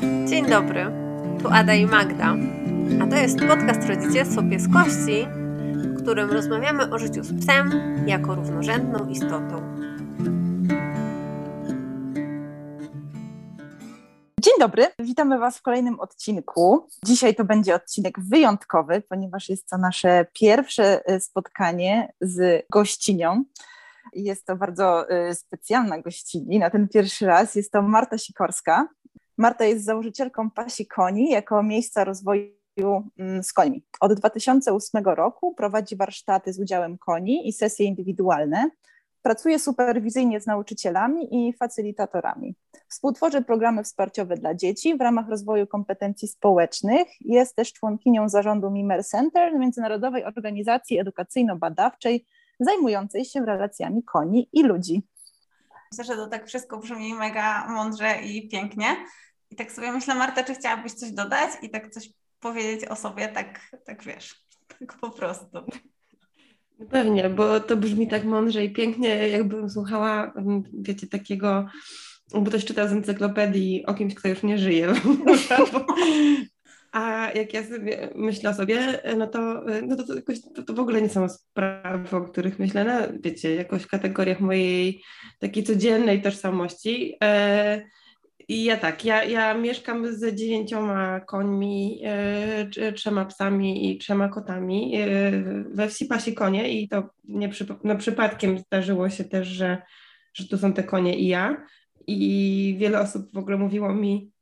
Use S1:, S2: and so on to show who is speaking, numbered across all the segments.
S1: Dzień dobry, tu Ada i Magda, a to jest podcast Rodzicielstwo Pieskości, w którym rozmawiamy o życiu z psem jako równorzędną istotą.
S2: Dzień dobry, witamy Was w kolejnym odcinku. Dzisiaj to będzie odcinek wyjątkowy, ponieważ jest to nasze pierwsze e, spotkanie z gościnią. Jest to bardzo e, specjalna gościni. Na ten pierwszy raz jest to Marta Sikorska. Marta jest założycielką Pasi Koni jako miejsca rozwoju mm, z końmi. Od 2008 roku prowadzi warsztaty z udziałem koni i sesje indywidualne. Pracuje superwizyjnie z nauczycielami i facylitatorami. Współtworzy programy wsparciowe dla dzieci w ramach rozwoju kompetencji społecznych. Jest też członkinią zarządu Mimer Center, międzynarodowej organizacji edukacyjno-badawczej zajmującej się relacjami koni i ludzi.
S3: Myślę, że to tak wszystko brzmi mega mądrze i pięknie. I tak sobie myślę, Marta, czy chciałabyś coś dodać i tak coś powiedzieć o sobie, tak, tak wiesz, tak po prostu.
S4: Pewnie, bo to brzmi tak mądrze i pięknie, jakbym słuchała, mm, wiecie, takiego, bo ktoś czyta z encyklopedii o kimś, kto już nie żyje. A jak ja sobie myślę o sobie, no to, no to, to, jakoś, to, to w ogóle nie są sprawy, o których myślę, no, wiecie, jakoś w kategoriach mojej takiej codziennej tożsamości. E, i ja tak, ja, ja mieszkam z dziewięcioma końmi, e, trzema psami i trzema kotami e, we wsi Pasi Konie i to nie no przypadkiem zdarzyło się też, że, że tu są te konie i ja. I wiele osób w ogóle mówiło mi,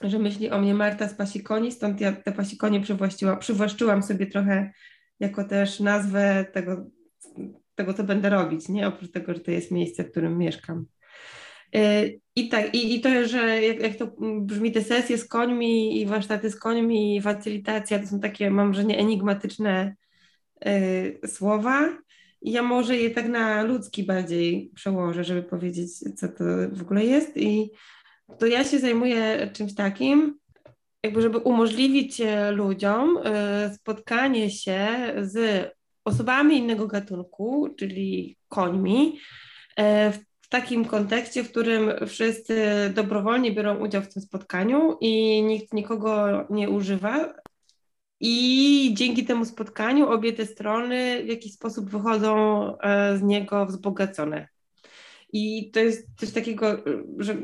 S4: że myśli o mnie Marta z Pasi Koni, stąd ja te Pasi Konie przywłaszczyłam sobie trochę jako też nazwę tego, tego, co będę robić, nie? Oprócz tego, że to jest miejsce, w którym mieszkam. Y, I tak, i, i to, że jak, jak to brzmi, te sesje z końmi i warsztaty z końmi i facylitacja, to są takie, mam wrażenie, enigmatyczne y, słowa. I ja może je tak na ludzki bardziej przełożę, żeby powiedzieć, co to w ogóle jest. I to ja się zajmuję czymś takim, jakby żeby umożliwić ludziom y, spotkanie się z osobami innego gatunku, czyli końmi, y, w takim kontekście, w którym wszyscy dobrowolnie biorą udział w tym spotkaniu i nikt nikogo nie używa. I dzięki temu spotkaniu obie te strony w jakiś sposób wychodzą e, z niego wzbogacone. I to jest coś takiego, że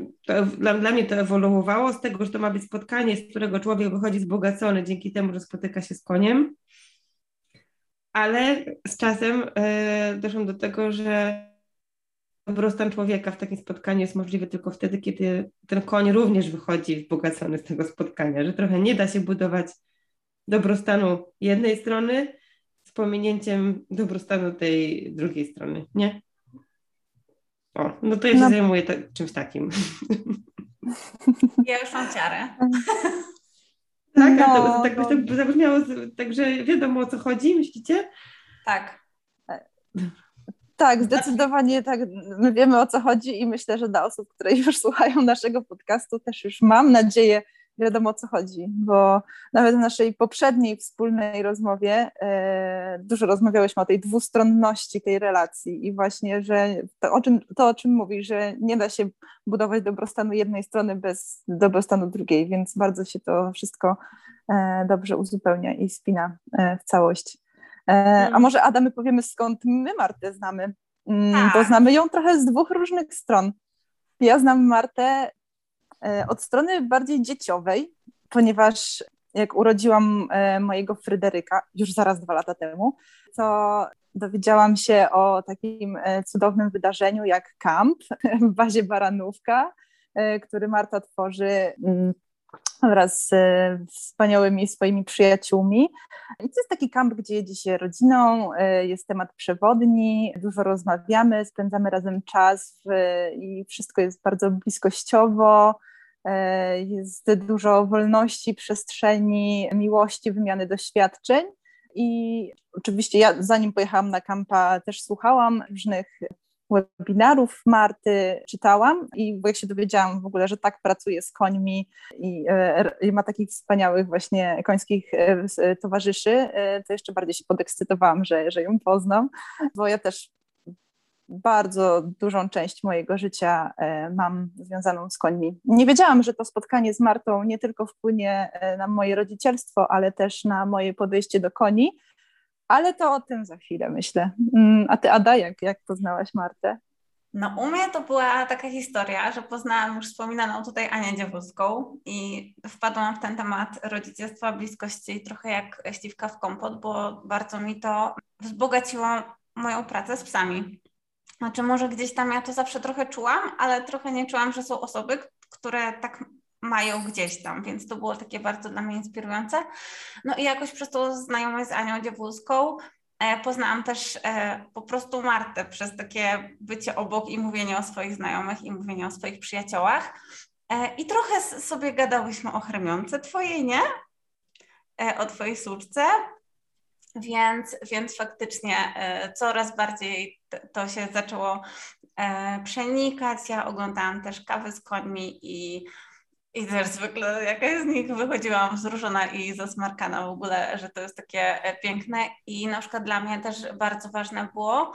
S4: dla, dla mnie to ewoluowało z tego, że to ma być spotkanie, z którego człowiek wychodzi wzbogacony dzięki temu, że spotyka się z koniem. Ale z czasem e, doszłam do tego, że dobrostan człowieka w takim spotkaniu jest możliwy tylko wtedy, kiedy ten koń również wychodzi wzbogacony z tego spotkania, że trochę nie da się budować dobrostanu jednej strony z pominięciem dobrostanu tej drugiej strony, nie? O, no to ja się no. zajmuję czymś takim.
S3: Ja już mam ciarę.
S4: tak, no, to, tak, tak zabrzmiało, także wiadomo o co chodzi, myślicie?
S3: Tak.
S2: Tak, zdecydowanie tak. My wiemy o co chodzi i myślę, że dla osób, które już słuchają naszego podcastu, też już mam nadzieję, wiadomo o co chodzi, bo nawet w naszej poprzedniej wspólnej rozmowie e, dużo rozmawiałyśmy o tej dwustronności tej relacji i właśnie, że to o, czym, to, o czym mówisz, że nie da się budować dobrostanu jednej strony bez dobrostanu drugiej, więc bardzo się to wszystko e, dobrze uzupełnia i spina e, w całość. E, a mm. może Ada, my powiemy skąd my Martę znamy, mm, bo tak. znamy ją trochę z dwóch różnych stron. Ja znam Martę e, od strony bardziej dzieciowej, ponieważ jak urodziłam e, mojego Fryderyka, już zaraz dwa lata temu, to dowiedziałam się o takim cudownym wydarzeniu jak kamp w bazie Baranówka, który Marta tworzy mm, wraz z wspaniałymi swoimi przyjaciółmi. I to jest taki kamp, gdzie jedzie się rodziną, e, jest temat przewodni, dużo rozmawiamy, spędzamy razem czas i wszystko jest bardzo bliskościowo. E, jest dużo wolności, przestrzeni, miłości, wymiany doświadczeń. I oczywiście ja, zanim pojechałam na kampa, też słuchałam różnych webinarów Marty czytałam i jak się dowiedziałam w ogóle, że tak pracuje z końmi i, e, i ma takich wspaniałych właśnie końskich e, towarzyszy, e, to jeszcze bardziej się podekscytowałam, że, że ją poznam, bo ja też bardzo dużą część mojego życia mam związaną z końmi. Nie wiedziałam, że to spotkanie z Martą nie tylko wpłynie na moje rodzicielstwo, ale też na moje podejście do koni, ale to o tym za chwilę myślę. Mm, a ty, Ada, jak, jak poznałaś Martę?
S3: No u mnie to była taka historia, że poznałam już wspominaną tutaj Anię Dziewuską i wpadłam w ten temat rodzicielstwa, bliskości trochę jak śliwka w kompot, bo bardzo mi to wzbogaciło moją pracę z psami. Znaczy może gdzieś tam ja to zawsze trochę czułam, ale trochę nie czułam, że są osoby, które tak mają gdzieś tam, więc to było takie bardzo dla mnie inspirujące. No i jakoś przez tą znajomość z Anią Dziewulską e, poznałam też e, po prostu Martę przez takie bycie obok i mówienie o swoich znajomych i mówienie o swoich przyjaciołach. E, I trochę sobie gadałyśmy o chremionce twojej, nie? O twojej suczce. Więc, więc faktycznie coraz bardziej to się zaczęło przenikać. Ja oglądałam też kawy z końmi i i też zwykle jakaś z nich wychodziłam wzruszona i zasmarkana w ogóle, że to jest takie e, piękne. I na przykład dla mnie też bardzo ważne było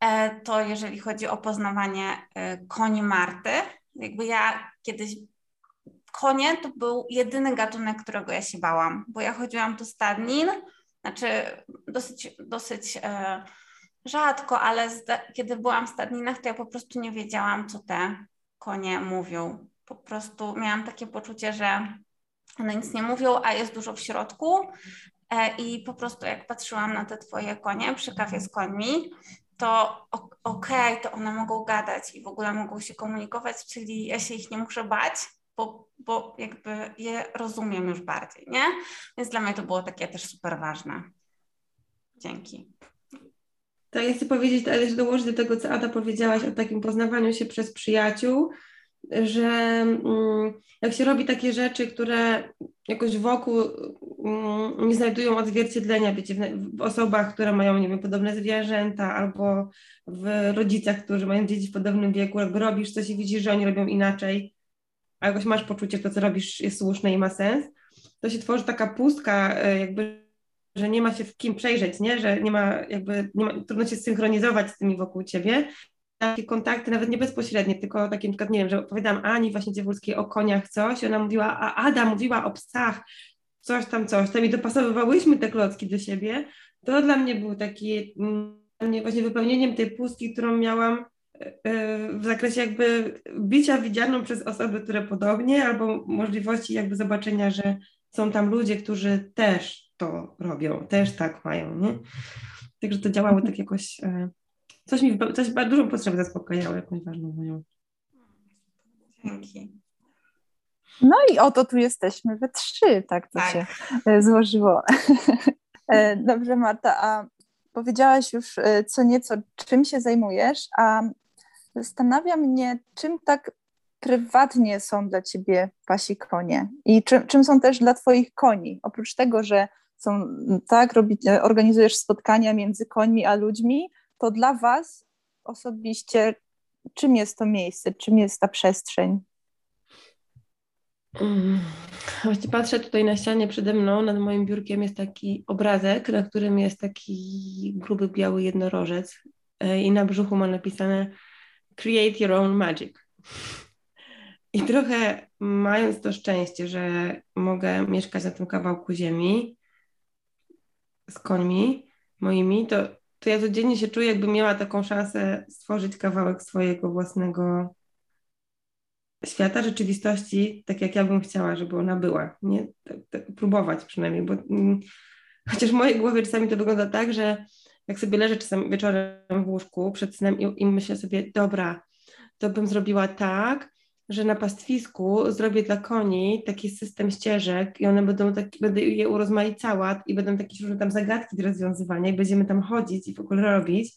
S3: e, to, jeżeli chodzi o poznawanie e, koni Marty. Jakby ja kiedyś konie to był jedyny gatunek, którego ja się bałam, bo ja chodziłam do stadnin, znaczy dosyć, dosyć rzadko, ale kiedy byłam w stadninach, to ja po prostu nie wiedziałam, co te konie mówią po prostu miałam takie poczucie, że one nic nie mówią, a jest dużo w środku. E, I po prostu jak patrzyłam na te twoje konie przy kawie z końmi, to okej, okay, to one mogą gadać i w ogóle mogą się komunikować, czyli ja się ich nie muszę bać, bo, bo jakby je rozumiem już bardziej, nie? Więc dla mnie to było takie też super ważne. Dzięki.
S4: To ja chcę powiedzieć, ale jeszcze dołożyć do tego, co Ada powiedziałaś o takim poznawaniu się przez przyjaciół, że mm, jak się robi takie rzeczy, które jakoś wokół mm, nie znajdują odzwierciedlenia, wiecie, w osobach, które mają, nie wiem, podobne zwierzęta, albo w rodzicach, którzy mają dzieci w podobnym wieku, jakby robisz coś i widzisz, że oni robią inaczej, a jakoś masz poczucie, że to, co robisz jest słuszne i ma sens, to się tworzy taka pustka, e, jakby że nie ma się w kim przejrzeć, nie? że nie ma jakby, nie ma, trudno się synchronizować z tymi wokół ciebie takie kontakty, nawet nie bezpośrednie, tylko takie przykład, nie wiem, że opowiadam Ani właśnie Dziewulskiej o koniach coś, ona mówiła, a Ada mówiła o psach, coś tam, coś tam i dopasowywałyśmy te klocki do siebie, to dla mnie był taki, mm, mnie właśnie wypełnieniem tej pustki, którą miałam e, e, w zakresie jakby bicia widzianą przez osoby, które podobnie, albo możliwości jakby zobaczenia, że są tam ludzie, którzy też to robią, też tak mają, nie? Także to działało tak jakoś e, coś mi coś dużą potrzebę zaspokajało, jakąś ważną moją.
S3: Dzięki.
S2: No i oto tu jesteśmy we trzy, tak to tak. się e, złożyło. E, dobrze, Marta, a powiedziałaś już e, co nieco, czym się zajmujesz, a zastanawia mnie, czym tak prywatnie są dla ciebie pasi konie i czym, czym są też dla twoich koni. Oprócz tego, że są, tak, robi, organizujesz spotkania między końmi a ludźmi, to dla Was osobiście, czym jest to miejsce, czym jest ta przestrzeń?
S4: Mm. Patrzę tutaj na ścianie przede mną, nad moim biurkiem jest taki obrazek, na którym jest taki gruby biały jednorożec e, i na brzuchu ma napisane Create your own magic. I trochę mając to szczęście, że mogę mieszkać na tym kawałku ziemi z końmi moimi, to to ja codziennie się czuję, jakbym miała taką szansę stworzyć kawałek swojego własnego świata, rzeczywistości, tak jak ja bym chciała, żeby ona była. Nie? Próbować przynajmniej, bo mm, chociaż w mojej głowie czasami to wygląda tak, że jak sobie leżę czasami wieczorem w łóżku przed snem i, i myślę sobie, dobra, to bym zrobiła tak, że na pastwisku zrobię dla koni taki system ścieżek i one będą tak, będę je urozmaicała i będą takie różne tam zagadki do rozwiązywania i będziemy tam chodzić i w ogóle robić,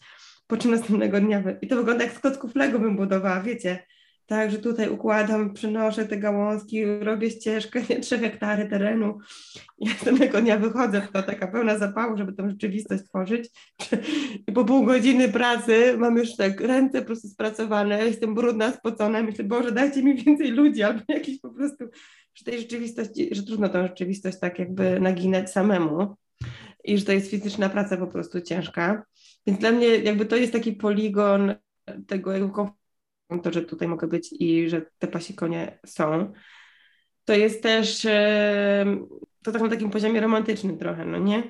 S4: po czym następnego dnia, i to wygląda jak z kotków Lego bym budowała, wiecie, tak, że tutaj układam, przynoszę te gałązki, robię ścieżkę, nie, 3 hektary terenu. I następnego dnia wychodzę to taka pełna zapału, żeby tą rzeczywistość tworzyć. I po pół godziny pracy mam już tak ręce po prostu spracowane, jestem brudna, spocona, myślę, Boże, dajcie mi więcej ludzi albo jakiś po prostu, że tej rzeczywistości, że trudno tą rzeczywistość tak jakby naginać samemu. I że to jest fizyczna praca po prostu ciężka. Więc dla mnie jakby to jest taki poligon tego komfortu, to, że tutaj mogę być i że te pasi konie są. To jest też to tak na takim poziomie romantycznym trochę, no nie?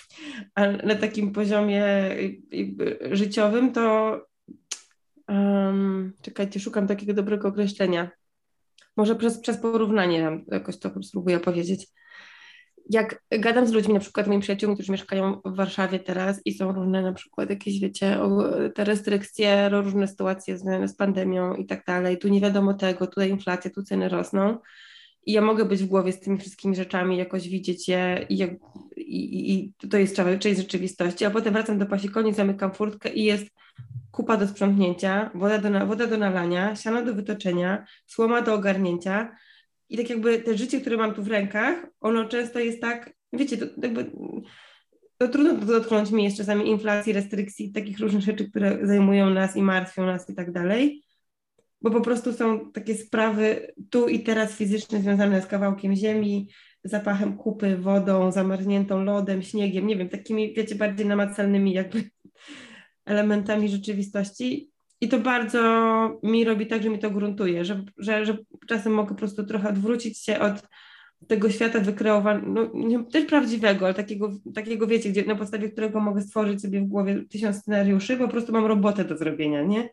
S4: Ale na takim poziomie życiowym to um, czekajcie, szukam takiego dobrego określenia. Może przez, przez porównanie jakoś to spróbuję powiedzieć jak gadam z ludźmi, na przykład moimi przyjaciółmi, którzy mieszkają w Warszawie teraz i są różne na przykład jakieś, wiecie, te restrykcje, różne sytuacje związane z pandemią i tak dalej, tu nie wiadomo tego, tutaj inflacja, tu ceny rosną. I ja mogę być w głowie z tymi wszystkimi rzeczami, jakoś widzieć je i, jak, i, i to jest część rzeczywistości, a potem wracam do pasikoni, zamykam furtkę i jest kupa do sprzątnięcia, woda do, woda do nalania, siano do wytoczenia, słoma do ogarnięcia, i tak jakby te życie, które mam tu w rękach, ono często jest tak, wiecie, to jakby to trudno dotknąć mi jest czasami inflacji, restrykcji, takich różnych rzeczy, które zajmują nas i martwią nas i tak dalej, bo po prostu są takie sprawy tu i teraz fizyczne związane z kawałkiem ziemi, zapachem kupy, wodą, zamarzniętą lodem, śniegiem, nie wiem, takimi, wiecie, bardziej namacalnymi jakby elementami rzeczywistości i to bardzo mi robi tak, że mi to gruntuje, że, że, że czasem mogę po prostu trochę odwrócić się od tego świata wykreowanego, no, też prawdziwego, ale takiego, takiego wiecie, gdzie, na podstawie którego mogę stworzyć sobie w głowie tysiąc scenariuszy, po prostu mam robotę do zrobienia, nie?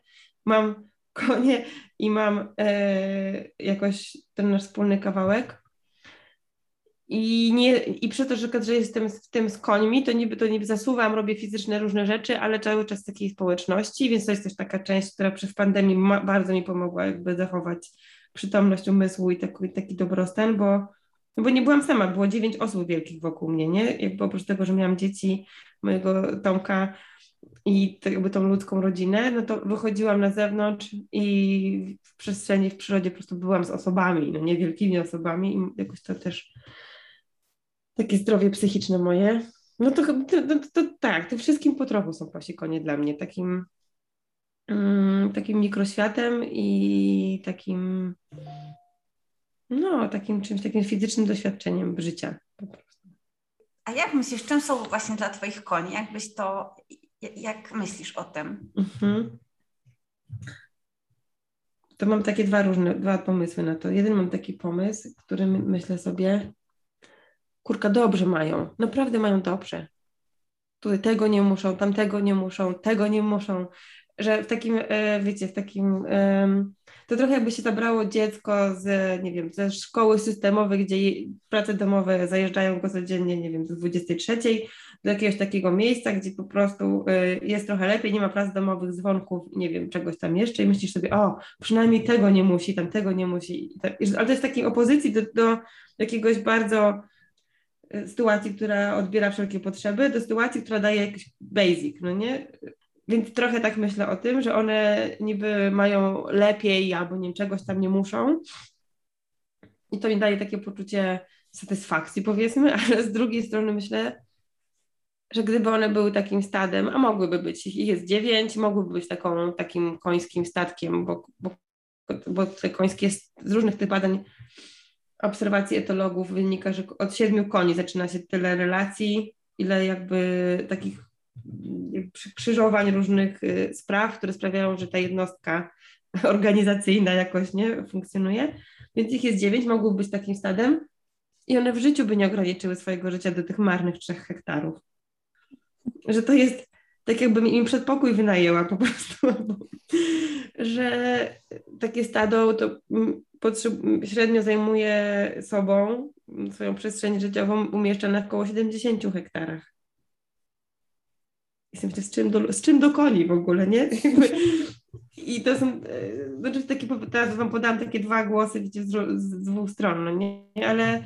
S4: Mam konie i mam e, jakoś ten nasz wspólny kawałek i, nie, I przez to, że, jestem w tym z końmi, to niby, to niby zasuwam, robię fizyczne różne rzeczy, ale cały czas takiej społeczności, więc to jest też taka część, która przy pandemii ma, bardzo mi pomogła jakby zachować przytomność umysłu i taki, taki dobrostan, bo, no bo nie byłam sama, było dziewięć osób wielkich wokół mnie, nie? Jakby oprócz tego, że miałam dzieci, mojego Tomka i jakby tą ludzką rodzinę, no to wychodziłam na zewnątrz i w przestrzeni, w przyrodzie po prostu byłam z osobami, no niewielkimi osobami i jakoś to też takie zdrowie psychiczne moje, no to, to, to, to tak, tym wszystkim po trochu są pasikonie dla mnie, takim, mm, takim mikroświatem i takim, no, takim czymś, takim fizycznym doświadczeniem życia po prostu.
S3: A jak myślisz, czym są właśnie dla Twoich koni? Jakbyś to, jak myślisz o tym? Mhm.
S4: To mam takie dwa różne, dwa pomysły na to. Jeden mam taki pomysł, który myślę sobie, kurka, dobrze mają, naprawdę mają dobrze. Tutaj tego nie muszą, tamtego nie muszą, tego nie muszą, że w takim, e, wiecie, w takim, to trochę jakby się zabrało dziecko z, nie wiem, ze szkoły systemowej, gdzie prace domowe zajeżdżają go codziennie, nie wiem, do 23, do jakiegoś takiego miejsca, gdzie po prostu e, jest trochę lepiej, nie ma prac domowych, dzwonków, nie wiem, czegoś tam jeszcze i myślisz sobie, o, przynajmniej tego nie musi, tam tego nie musi, ale to jest takiej opozycji do, do jakiegoś bardzo sytuacji, która odbiera wszelkie potrzeby, do sytuacji, która daje jakiś basic, no nie? Więc trochę tak myślę o tym, że one niby mają lepiej albo nie czegoś tam nie muszą. I to mi daje takie poczucie satysfakcji, powiedzmy, ale z drugiej strony myślę, że gdyby one były takim stadem, a mogłyby być, ich jest dziewięć, mogłyby być taką, takim końskim statkiem, bo, bo, bo te końskie z różnych tych badań obserwacji etologów wynika, że od siedmiu koni zaczyna się tyle relacji, ile jakby takich krzyżowań różnych y, spraw, które sprawiają, że ta jednostka organizacyjna jakoś nie funkcjonuje. Więc ich jest dziewięć, mogłyby być takim stadem i one w życiu by nie ograniczyły swojego życia do tych marnych trzech hektarów. Że to jest tak jakbym im przedpokój wynajęła po prostu, że takie stado to średnio zajmuje sobą, swoją przestrzeń życiową umieszcza na około 70 hektarach. Jestem z czym do, z czym do koni w ogóle, nie? I to są, e, znaczy takie, teraz wam podam takie dwa głosy, widzicie, z, z dwóch stron, no nie? Ale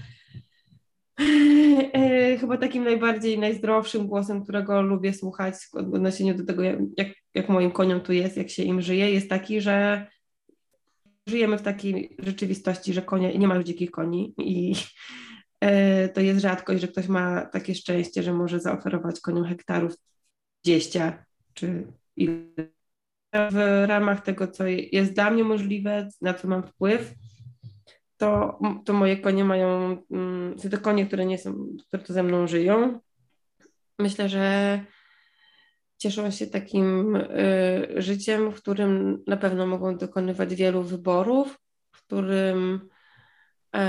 S4: chyba takim najbardziej, najzdrowszym głosem, którego lubię słuchać w odniesieniu do tego, jak, jak moim koniom tu jest, jak się im żyje, jest taki, że żyjemy w takiej rzeczywistości, że konie, nie ma już dzikich koni i e, to jest rzadkość, że ktoś ma takie szczęście, że może zaoferować koniom hektarów 20 czy ile. W ramach tego, co jest dla mnie możliwe, na co mam wpływ, to, to moje konie mają, są to konie, które nie są, które to ze mną żyją. Myślę, że cieszą się takim y, życiem, w którym na pewno mogą dokonywać wielu wyborów, w którym y,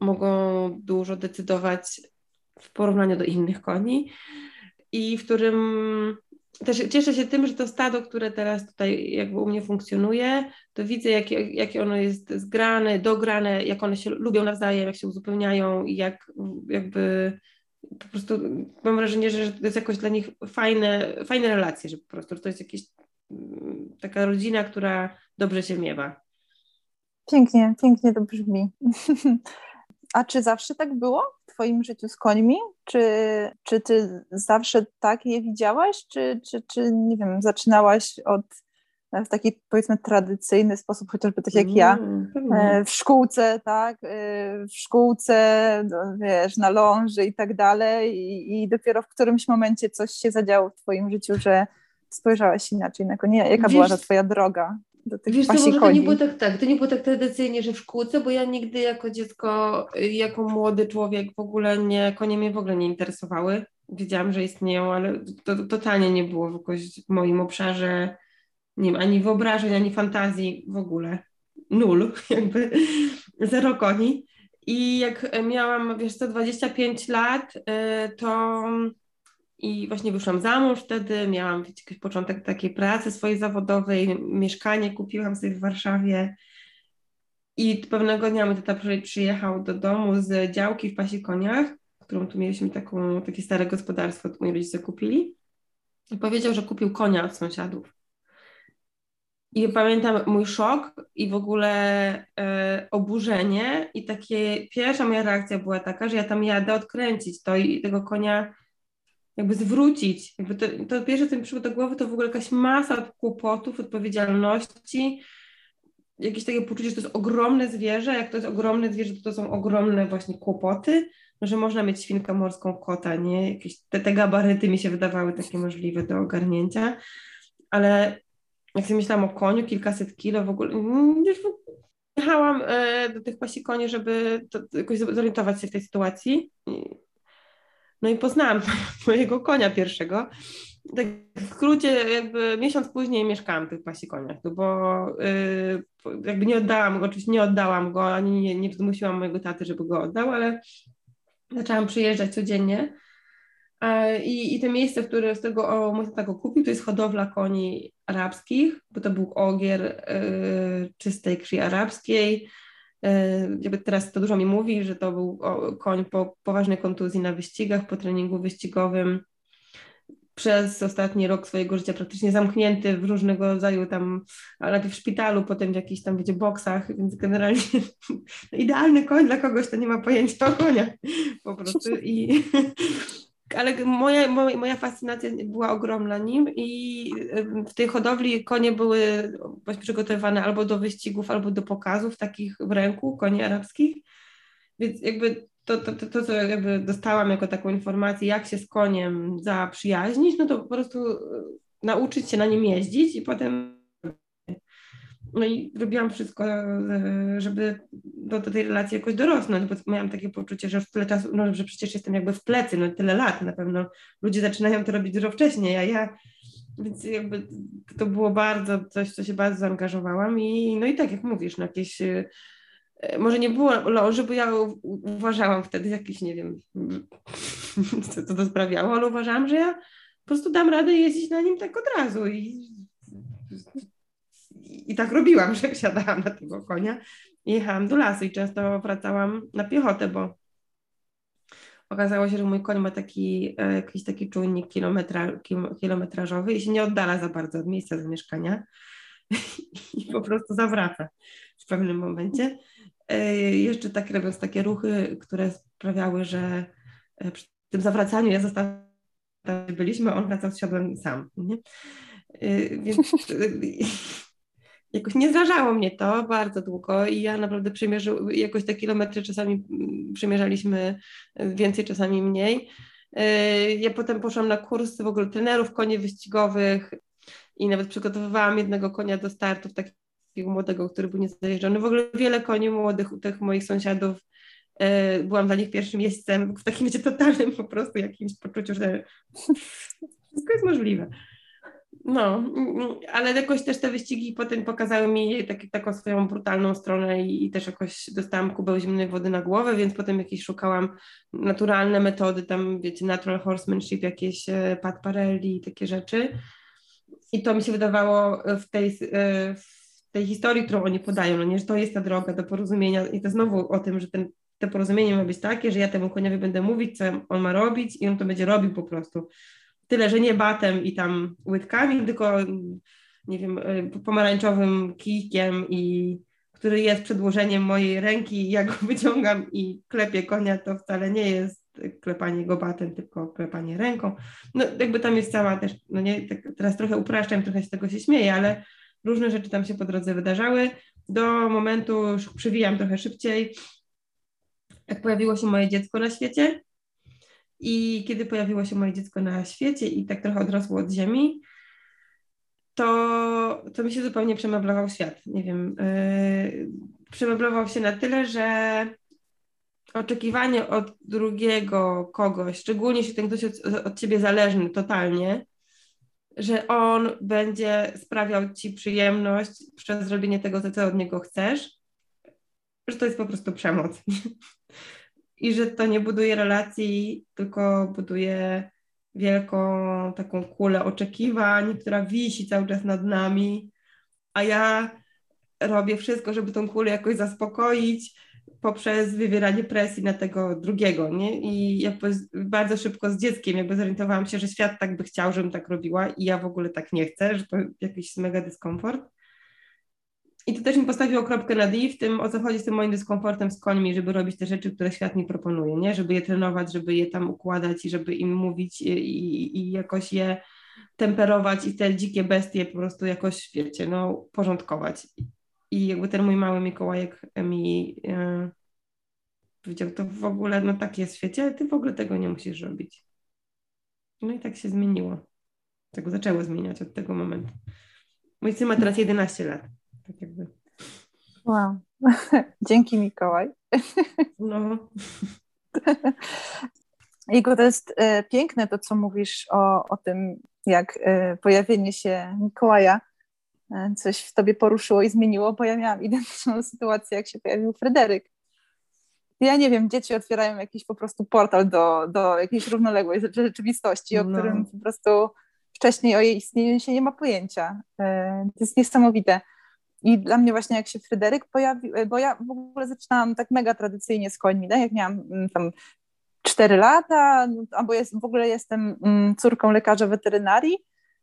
S4: mogą dużo decydować w porównaniu do innych koni i w którym też cieszę się tym, że to stado, które teraz tutaj jakby u mnie funkcjonuje, to widzę, jakie, jakie ono jest zgrane, dograne, jak one się lubią nawzajem, jak się uzupełniają i jak jakby po prostu mam wrażenie, że to jest jakoś dla nich fajne, fajne relacje, że po prostu to jest jakaś mm, taka rodzina, która dobrze się miewa.
S2: Pięknie, pięknie to brzmi. A czy zawsze tak było w Twoim życiu z końmi? Czy, czy Ty zawsze tak je widziałaś, czy, czy, czy nie wiem, zaczynałaś od w taki powiedzmy tradycyjny sposób, chociażby tak jak ja, mm, w szkółce, tak, e, w szkółce, no, wiesz, na ląży i tak dalej i, i dopiero w którymś momencie coś się zadziało w twoim życiu, że spojrzałaś inaczej na konie. Jaka Wiesz, była ta twoja droga? Do tych Wiesz, to może
S4: to nie było tak, tak, to nie było tak tradycyjnie, że w szkółce, bo ja nigdy jako dziecko, jako młody człowiek w ogóle nie, konie mnie w ogóle nie interesowały. Wiedziałam, że istnieją, ale to, to totalnie nie było jakoś w moim obszarze, nie wiem, ani wyobrażeń, ani fantazji w ogóle. Nul, jakby zero koni. I jak miałam, wiesz co, 25 lat, y, to i właśnie wyszłam za mąż wtedy, miałam wiecie, jakiś początek takiej pracy swojej zawodowej, mieszkanie kupiłam sobie w Warszawie. I pewnego dnia mój tata przyjechał do domu z działki w Pasikoniach, którą tu mieliśmy taką, takie stare gospodarstwo, moi rodzice kupili. I powiedział, że kupił konia od sąsiadów. I pamiętam mój szok i w ogóle e, oburzenie. I takie, pierwsza moja reakcja była taka, że ja tam jadę odkręcić to i tego konia jakby zwrócić. Jakby to, to pierwsze, co mi przyszło do głowy, to w ogóle jakaś masa kłopotów, odpowiedzialności, jakieś takie poczucie, że to jest ogromne zwierzę, jak to jest ogromne zwierzę, to to są ogromne właśnie kłopoty, no, że można mieć świnkę morską, kota, nie? Jakieś te, te gabaryty mi się wydawały takie możliwe do ogarnięcia, ale jak sobie myślałam o koniu, kilkaset kilo w ogóle, już jechałam e, do tych pasi koni, żeby to, jakoś zorientować się w tej sytuacji no i poznałam mojego konia pierwszego. Tak w skrócie, jakby miesiąc później mieszkałam w tych pasi koniach, no bo yy, jakby nie oddałam go, oczywiście nie oddałam go, ani nie, nie zmusiłam mojego taty, żeby go oddał, ale zaczęłam przyjeżdżać codziennie. I, I to miejsce, w które z tego o, mój tata go kupił, to jest hodowla koni arabskich, bo to był ogier y, czystej krwi arabskiej. E, jakby teraz to dużo mi mówi, że to był koń po poważnej kontuzji na wyścigach, po treningu wyścigowym. Przez ostatni rok swojego życia praktycznie zamknięty w różnego rodzaju tam, najpierw w szpitalu, potem w jakichś tam, wiecie, boksach, więc generalnie idealny koń dla kogoś, kto nie ma pojęcia o koniach po prostu. I, ale moja, moja, fascynacja była ogromna nim i w tej hodowli konie były właśnie przygotowywane albo do wyścigów, albo do pokazów takich w ręku, koni arabskich, więc jakby to, to, to, to, co jakby dostałam jako taką informację, jak się z koniem zaprzyjaźnić, no to po prostu e, nauczyć się na nim jeździć i potem no i robiłam wszystko, e, żeby do, do tej relacji jakoś dorosnąć, bo miałam takie poczucie, że już tyle czasu, no że przecież jestem jakby w plecy, no tyle lat na pewno. Ludzie zaczynają to robić dużo wcześniej, a ja, więc jakby to było bardzo coś, co się bardzo zaangażowałam i no i tak jak mówisz, no jakieś e, może nie było loży, bo ja uważałam wtedy jakiś, nie wiem, co, co to sprawiało, ale uważałam, że ja po prostu dam radę jeździć na nim tak od razu i i tak robiłam, że wsiadałam na tego konia i jechałam do lasu i często wracałam na piechotę, bo okazało się, że mój koń ma taki, e, jakiś taki czujnik kilometra, kilometrażowy i się nie oddala za bardzo od miejsca zamieszkania i po prostu zawraca w pewnym momencie. E, jeszcze tak robiąc takie ruchy, które sprawiały, że e, przy tym zawracaniu ja zostałam, byliśmy, on wracał z siodłem sam. Nie? Więc jakoś nie zrażało mnie to bardzo długo i ja naprawdę przymierzył, jakoś te kilometry czasami mm, przymierzaliśmy y, więcej, czasami mniej. Y, ja potem poszłam na kursy w ogóle trenerów koni wyścigowych i nawet przygotowywałam jednego konia do startów, takiego młodego, który był niezajeżdżony. W ogóle wiele koni młodych u tych moich sąsiadów y, byłam dla nich pierwszym miejscem w takim wiecie, totalnym po prostu jakimś poczuciu, że wszystko jest możliwe. No, ale jakoś też te wyścigi potem pokazały mi tak, taką swoją brutalną stronę i, i, też jakoś dostałam kubę zimnej wody na głowę, więc potem jakieś szukałam naturalne metody, tam wiecie, natural horsemanship, jakieś e, Pat Parelli takie rzeczy. I to mi się wydawało w tej, e, w tej historii, którą oni podają, no nie, że to jest ta droga do porozumienia i to znowu o tym, że ten, to porozumienie ma być takie, że ja temu koniowi będę mówić, co on ma robić i on to będzie robił po prostu Tyle, że nie batem i tam łydkami, tylko nie wiem, y, pomarańczowym kijkiem i który jest przedłożeniem mojej ręki, ja go wyciągam i klepię konia, to wcale nie jest klepanie go batem, tylko klepanie ręką. No jakby tam jest cała też, no nie, tak teraz trochę upraszczam, trochę z tego się śmieję, ale różne rzeczy tam się po drodze wydarzały. Do momentu, już przywijam trochę szybciej, jak pojawiło się moje dziecko na świecie, i kiedy pojawiło się moje dziecko na świecie i tak trochę odrosło od ziemi, to, to mi się zupełnie przemeblował świat. Nie wiem, yy, przemeblował się na tyle, że oczekiwanie od drugiego kogoś, szczególnie jeśli ten ktoś od, od ciebie zależny totalnie, że on będzie sprawiał ci przyjemność przez zrobienie tego, co od niego chcesz, że to jest po prostu przemoc. i że to nie buduje relacji, tylko buduje wielką taką kulę oczekiwań, która wisi cały czas nad nami, a ja robię wszystko, żeby tą kulę jakoś zaspokoić poprzez wywieranie presji na tego drugiego, nie? I jakby bardzo szybko z dzieckiem jakby zorientowałam się, że świat tak by chciał, żebym tak robiła i ja w ogóle tak nie chcę, że to jakiś mega dyskomfort. I to też mi postawiło kropkę na D w tym, o co chodzi z tym moim dyskomfortem z końmi, żeby robić te rzeczy, które świat mi proponuje, nie? Żeby je trenować, żeby je tam układać i żeby im mówić i, i, i jakoś je temperować i te dzikie bestie po prostu jakoś, wiecie, no porządkować. I jakby ten mój mały Mikołajek mi e, powiedział, to w ogóle, no tak jest w świecie, ale ty w ogóle tego nie musisz robić. No i tak się zmieniło. Tak zaczęło zmieniać od tego momentu. Mój syn ma teraz 11 lat. Tak jakby.
S2: Wow. Dzięki Mikołaj.
S4: No.
S2: Igo, to jest e, piękne to, co mówisz o, o tym, jak e, pojawienie się Mikołaja e, coś w tobie poruszyło i zmieniło, bo ja miałam identyczną sytuację, jak się pojawił Fryderyk. Ja nie wiem, dzieci otwierają jakiś po prostu portal do, do jakiejś równoległej rzeczywistości, o no. którym po prostu wcześniej o jej istnieniu się nie ma pojęcia. To jest niesamowite. I dla mnie właśnie jak się Fryderyk pojawił, e, bo ja w ogóle zaczynałam tak mega tradycyjnie z końmi, tak? jak miałam mm, tam 4 lata, no, albo jest, w ogóle jestem mm, córką lekarza weterynarii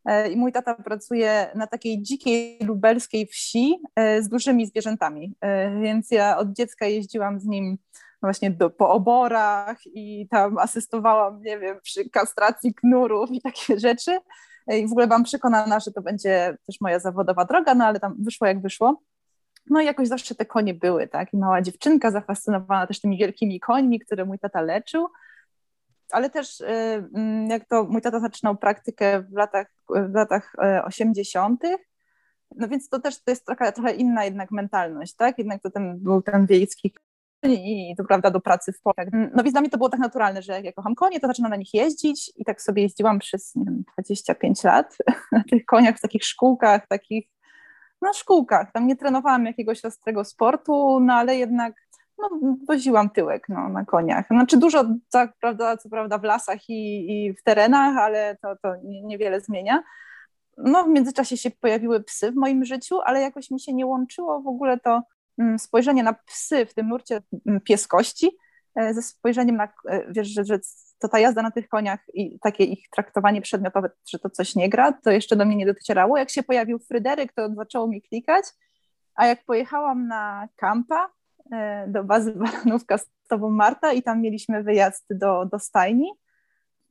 S2: e, i mój tata pracuje na takiej dzikiej lubelskiej wsi e, z dużymi zwierzętami, więc ja od dziecka jeździłam z nim właśnie do, po oborach i tam asystowałam, nie wiem, przy kastracji knurów i takie rzeczy. I w ogóle byłam przekonana, że to będzie też moja zawodowa droga, no ale tam wyszło jak wyszło. No i jakoś zawsze te konie były, tak? I mała dziewczynka zafascynowana też tymi wielkimi końmi, które mój tata leczył. Ale też y, mm, jak to mój tata zaczynał praktykę w latach, w latach 80., y, no więc to też to jest trochę, trochę inna jednak mentalność, tak? Jednak to ten był ten wiejski i to prawda do pracy w pole. No więc dla mnie to było tak naturalne, że jak ja kocham konie, to zaczynam na nich jeździć i tak sobie jeździłam przez nie wiem, 25 lat na tych koniach w takich szkółkach, takich no szkółkach. Tam nie trenowałam jakiegoś ostrego sportu, no ale jednak no, woziłam tyłek no, na koniach. Znaczy dużo, tak, prawda, co prawda w lasach i, i w terenach, ale to, to niewiele zmienia. No w międzyczasie się pojawiły psy w moim życiu, ale jakoś mi się nie łączyło w ogóle to spojrzenie na psy w tym nurcie mm, pieskości, e, ze spojrzeniem na, e, wiesz, że, że to ta jazda na tych koniach i takie ich traktowanie przedmiotowe, że to coś nie gra, to jeszcze do mnie nie docierało. Jak się pojawił Fryderyk, to zaczęło mi klikać, a jak pojechałam na kampa e, do bazy Baranówka z tobą Marta i tam mieliśmy wyjazd do, do stajni,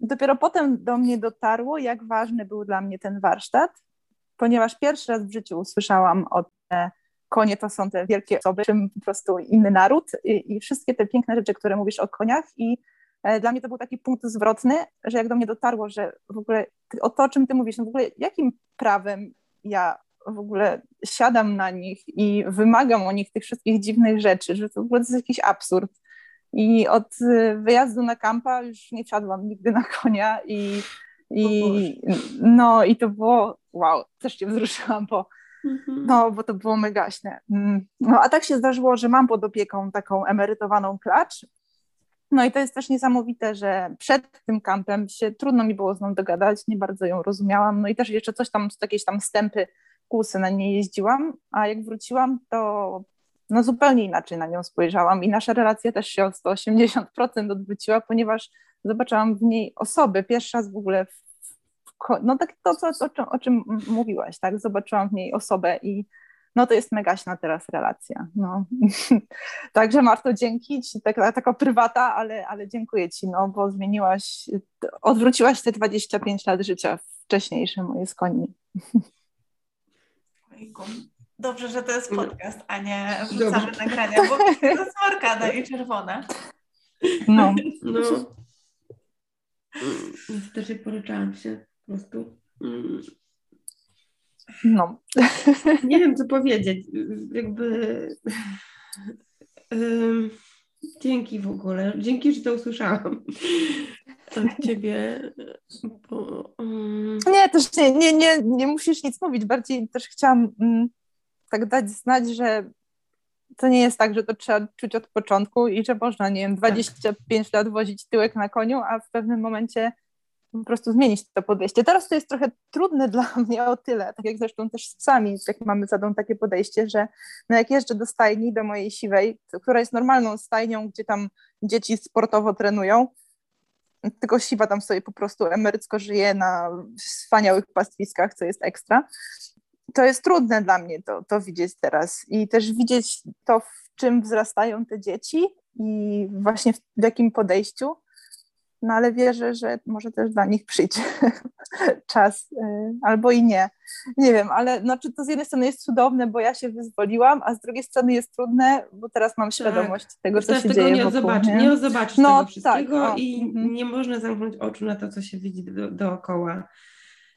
S2: dopiero potem do mnie dotarło, jak ważny był dla mnie ten warsztat, ponieważ pierwszy raz w życiu usłyszałam o konie to są te wielkie osoby, czym po prostu inny naród i, i wszystkie te piękne rzeczy, które mówisz o koniach i e, dla mnie to był taki punkt zwrotny, że jak do mnie dotarło, że w ogóle o to, o czym ty mówisz, no w ogóle jakim prawem ja w ogóle siadam na nich i wymagam o nich tych wszystkich dziwnych rzeczy, że to w ogóle to jest jakiś absurd. I od e, wyjazdu na kampa już nie siadłam nigdy na konia i, i no i to było wow, też się wzruszyłam, bo, mhm. no, bo to było megaśne. Mm, no a tak się zdarzyło, że mam pod opieką taką emerytowaną klacz, no i to jest też niesamowite, że przed tym kampem się trudno mi było z nią dogadać, nie bardzo ją rozumiałam, no i też jeszcze coś tam, jakieś tam stępy, kłusy na nie jeździłam, a jak wróciłam, to no zupełnie inaczej na nią spojrzałam. I nasza relacja też się o 180% odwróciła, ponieważ zobaczyłam w niej osoby, pierwszy raz w ogóle, w, no tak to, co, o, czym, o czym mówiłaś, tak, zobaczyłam w niej osobę i no to jest megaśna teraz relacja. No. Także Marto, dzięki Ci, taka, taka prywata, ale, ale dziękuję Ci, no bo zmieniłaś, odwróciłaś te 25 lat życia wcześniejsze moje z koni.
S3: Dobrze, że to jest podcast, a nie wrzucamy Dobrze. nagrania, bo to jest marka daje czerwone.
S4: No. no. Niestety też poryczałam się. Mm.
S2: No.
S4: Nie wiem, co powiedzieć. Jakby. dzięki w ogóle. Dzięki, że to usłyszałam od ciebie. Bo,
S2: um... Nie, też nie, nie, nie, nie musisz nic mówić. Bardziej też chciałam mm, tak dać znać, że to nie jest tak, że to trzeba czuć od początku i że można, nie wiem, 25 tak. lat wozić tyłek na koniu, a w pewnym momencie po prostu zmienić to podejście. Teraz to jest trochę trudne dla mnie o tyle, tak jak zresztą też z psami, jak mamy zadą takie podejście, że no jak jeżdżę do stajni, do mojej siwej, która jest normalną stajnią, gdzie tam dzieci sportowo trenują, tylko siwa tam sobie po prostu emerycko żyje na wspaniałych pastwiskach, co jest ekstra. To jest trudne dla mnie to, to widzieć teraz i też widzieć to, w czym wzrastają te dzieci i właśnie w, w jakim podejściu no ale wierzę, że może też dla nich przyjdzie czas, y, albo i nie. Nie wiem, ale no, czy to z jednej strony jest cudowne, bo ja się wyzwoliłam, a z drugiej strony jest trudne, bo teraz mam tak. świadomość tak. tego, co się
S4: tego
S2: dzieje
S4: nie
S2: wokół.
S4: Nie, nie zobaczysz no, tego wszystkiego tak, i mhm. nie można zamknąć oczu na to, co się widzi do, dookoła.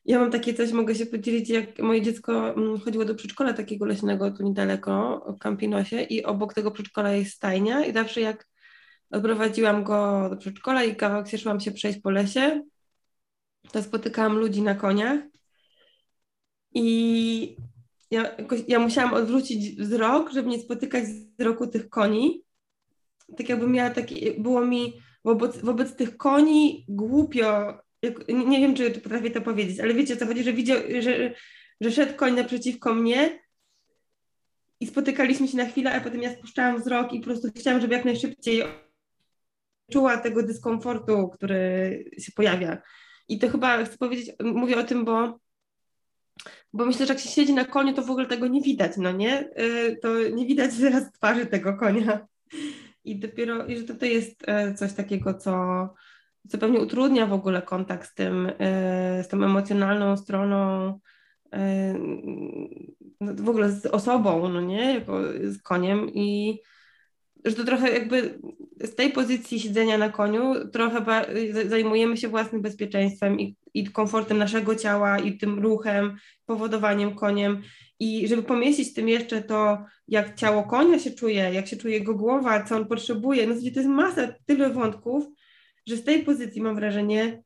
S4: Ja mam takie coś, mogę się podzielić, jak moje dziecko mm, chodziło do przedszkola takiego leśnego tu niedaleko, w Campinosie i obok tego przedszkola jest stajnia i zawsze jak Odprowadziłam go do przedszkola i kawałek się szłam się przejść po lesie. To spotykałam ludzi na koniach i ja, ja musiałam odwrócić wzrok, żeby nie spotykać wzroku tych koni. Tak jakby miała takie, było mi wobec, wobec tych koni głupio, jak, nie wiem, czy, potrafię to powiedzieć, ale wiecie co chodzi, że widział, że, że szedł koń naprzeciwko mnie i spotykaliśmy się na chwilę, a potem ja spuszczałam wzrok i po prostu chciałam, żeby jak najszybciej czuła tego dyskomfortu, który się pojawia. I to chyba chcę powiedzieć, mówię o tym, bo, bo myślę, że jak się siedzi na koniu, to w ogóle tego nie widać, no nie? Y, to nie widać teraz twarzy tego konia. I dopiero, i że to, to jest e, coś takiego, co, co pewnie utrudnia w ogóle kontakt z tym, e, z tą emocjonalną stroną, e, no, w ogóle z osobą, no nie? Jako z koniem i że to trochę jakby z tej pozycji siedzenia na koniu trochę zajmujemy się własnym bezpieczeństwem i, i komfortem naszego ciała i tym ruchem, powodowaniem koniem i żeby pomieścić tym jeszcze to, jak ciało konia się czuje, jak się czuje jego głowa, co on potrzebuje, no to jest masa, tyle wątków, że z tej pozycji mam wrażenie,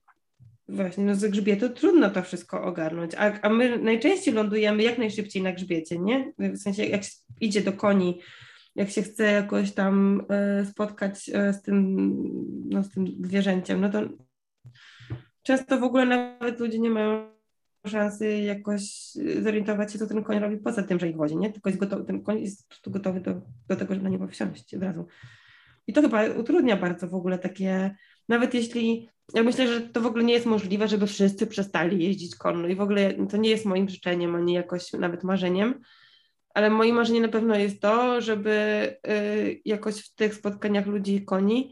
S4: właśnie, no z grzbietu trudno to wszystko ogarnąć, a, a my najczęściej lądujemy jak najszybciej na grzbiecie, nie? W sensie jak idzie do koni, jak się chce jakoś tam e, spotkać e, z tym, no, z tym zwierzęciem, no to często w ogóle nawet ludzie nie mają szansy jakoś zorientować się, co ten koń robi poza tym, że ich wozi, nie? Tylko jest gotowy, ten koń jest gotowy do, do tego, żeby na niego wsiąść od razu. I to chyba utrudnia bardzo w ogóle takie, nawet jeśli, ja myślę, że to w ogóle nie jest możliwe, żeby wszyscy przestali jeździć konno i w ogóle to nie jest moim życzeniem, ani jakoś nawet marzeniem, ale moim marzeniem na pewno jest to, żeby y, jakoś w tych spotkaniach ludzi i koni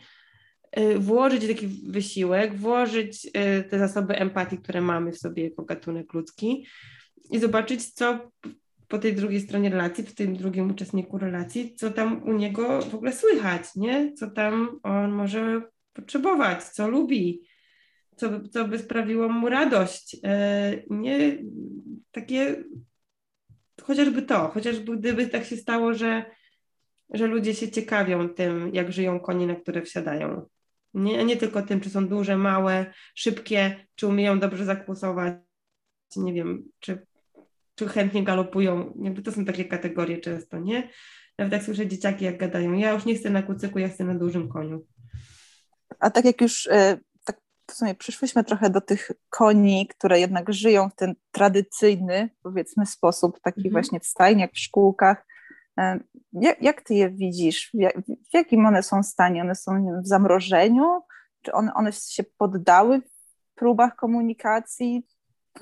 S4: y, włożyć taki wysiłek, włożyć y, te zasoby empatii, które mamy w sobie jako gatunek ludzki i zobaczyć, co po tej drugiej stronie relacji, w tym drugim uczestniku relacji, co tam u niego w ogóle słychać, nie? Co tam on może potrzebować, co lubi, co, co by sprawiło mu radość. Nie takie chociażby to, chociażby gdyby tak się stało, że, że ludzie się ciekawią tym, jak żyją konie, na które wsiadają. Nie, nie tylko tym, czy są duże, małe, szybkie, czy umieją dobrze zakłusować, nie wiem, czy, czy chętnie galopują, jakby to są takie kategorie często, nie? Nawet jak słyszę dzieciaki, jak gadają, ja już nie chcę na kucyku, ja chcę na dużym koniu.
S2: A tak jak już e, w sumie przyszłyśmy trochę do tych koni, które jednak żyją w ten tradycyjny, powiedzmy, sposób, taki mhm. właśnie w stajniach, w szkółkach. E, jak, jak ty je widzisz? W, jak, w jakim one są stanie? One są w zamrożeniu? Czy one, one się poddały w próbach komunikacji?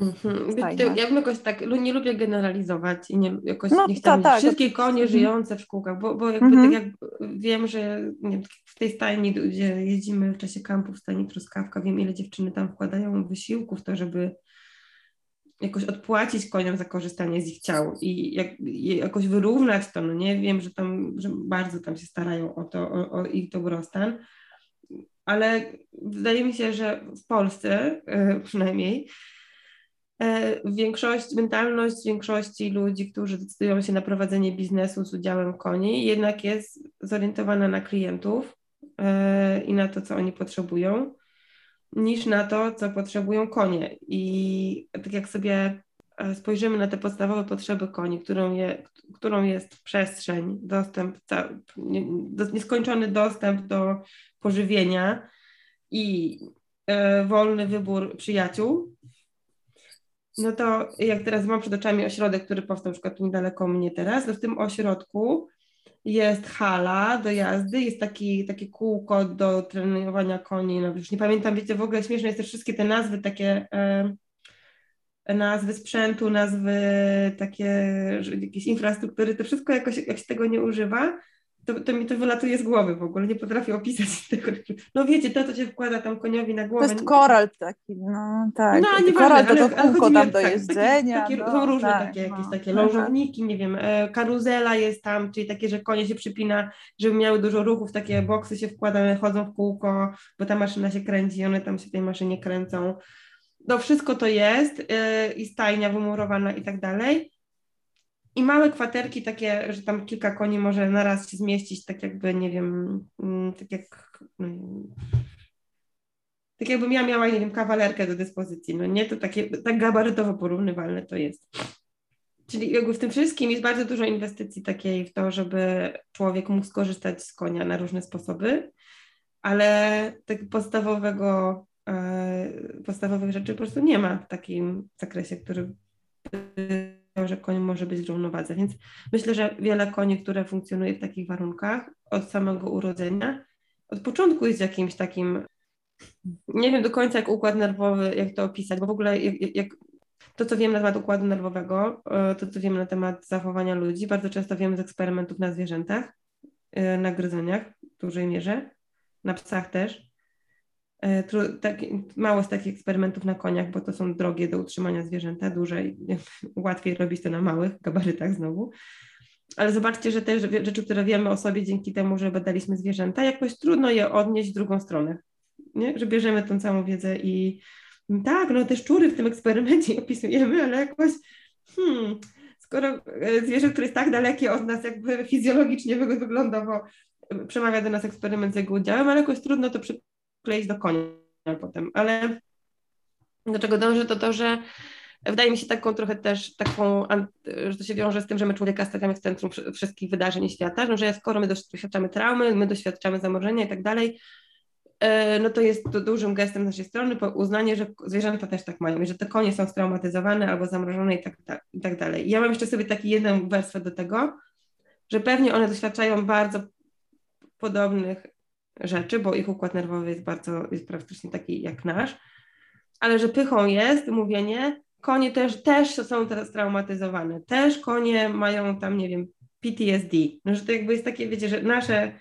S4: Mhm. Ja bym jakoś tak, nie lubię generalizować i nie, jakoś no, nie chcę ta, tak, wszystkie konie mhm. żyjące w szkółkach, bo, bo jakby mhm. tak jak wiem, że nie, w tej stajni, gdzie jeździmy w czasie kampu w stajni Truskawka, wiem ile dziewczyny tam wkładają wysiłku w to, żeby jakoś odpłacić koniom za korzystanie z ich ciał i, jak, i jakoś wyrównać to, no nie, wiem, że tam, że bardzo tam się starają o to, o, o ich dobrostan, ale wydaje mi się, że w Polsce e, przynajmniej większość, mentalność większości ludzi, którzy decydują się na prowadzenie biznesu z udziałem koni, jednak jest zorientowana na klientów e, i na to, co oni potrzebują, niż na to, co potrzebują konie. I tak jak sobie e, spojrzymy na te podstawowe potrzeby koni, którą, je, którą jest przestrzeń, dostęp, nieskończony dostęp do pożywienia i wolny wybór przyjaciół, no to jak teraz mam przed oczami ośrodek, który powstał na przykład tu niedaleko mnie teraz, to w tym ośrodku jest hala do jazdy, jest taki, takie kółko do trenowania koni, no już nie pamiętam, wiecie, w ogóle śmieszne jest też wszystkie te nazwy takie, nazwy sprzętu, nazwy takie, jakieś infrastruktury, to wszystko jakoś, jak się tego nie używa, to, to mi to wylatuje z głowy w ogóle, nie potrafię opisać tego. No wiecie, to, co się wkłada tam koniowi na głowę.
S2: To jest koral taki, no tak. No, nie koral to, to kółko tam do tak, jedzenia.
S4: Takie, takie, no, są różne tak, takie, jakieś no. takie lążowniki, nie wiem, e, karuzela jest tam, czyli takie, że konie się przypina, żeby miały dużo ruchów, takie boksy się wkładają, chodzą w kółko, bo ta maszyna się kręci i one tam się w tej maszynie kręcą. No wszystko to jest yy, i stajnia wymurowana i tak dalej. I małe kwaterki takie, że tam kilka koni może naraz się zmieścić, tak jakby, nie wiem, mm, tak jak mm, tak jakbym ja miała, nie wiem, kawalerkę do dyspozycji, no nie, to takie, tak gabarytowo porównywalne to jest. Czyli jakby w tym wszystkim jest bardzo dużo inwestycji takiej w to, żeby człowiek mógł skorzystać z konia na różne sposoby, ale tak podstawowego, e, podstawowych rzeczy po prostu nie ma w takim zakresie, który że koń może być w równowadze. Więc myślę, że wiele koni, które funkcjonuje w takich warunkach od samego urodzenia, od początku jest jakimś takim, nie wiem do końca jak układ nerwowy, jak to opisać, bo w ogóle jak, jak to, co wiemy na temat układu nerwowego, e, to, co wiemy na temat zachowania ludzi, bardzo często wiemy z eksperymentów na zwierzętach, e, na gryzoniach w dużej mierze, na psach też. Tak, mało jest takich eksperymentów na koniach, bo to są drogie do utrzymania zwierzęta, dłużej, łatwiej robić to na małych gabarytach znowu. Ale zobaczcie, że te rzeczy, które wiemy o sobie dzięki temu, że badaliśmy zwierzęta, jakoś trudno je odnieść w drugą stronę. Nie? Że bierzemy tą całą wiedzę i tak, no te szczury w tym eksperymencie opisujemy, ale jakoś hmm, skoro e, zwierzę, które jest tak dalekie od nas, jakby fizjologicznie wyglądowo przemawia do nas eksperyment z jego udziałem, ale jakoś trudno to przy, kleić do konia potem. Ale do czego dążę, to to, że wydaje mi się taką trochę też taką, że to się wiąże z tym, że my człowieka stawiamy w centrum wszystkich wydarzeń świata, że skoro my doświadczamy traumy, my doświadczamy zamorzenia i tak dalej, e, no to jest to dużym gestem z naszej strony uznanie, że zwierzęta też tak mają i że te konie są straumatyzowane albo zamrożone i tak, i tak dalej. I ja mam jeszcze sobie taki jeden werstwę do tego, że pewnie one doświadczają bardzo podobnych rzeczy, bo ich układ nerwowy jest bardzo, jest praktycznie taki jak nasz, ale że pychą jest mówienie, konie też, też są teraz traumatyzowane, też konie mają tam, nie wiem, PTSD, no, że to jakby jest takie, wiecie, że nasze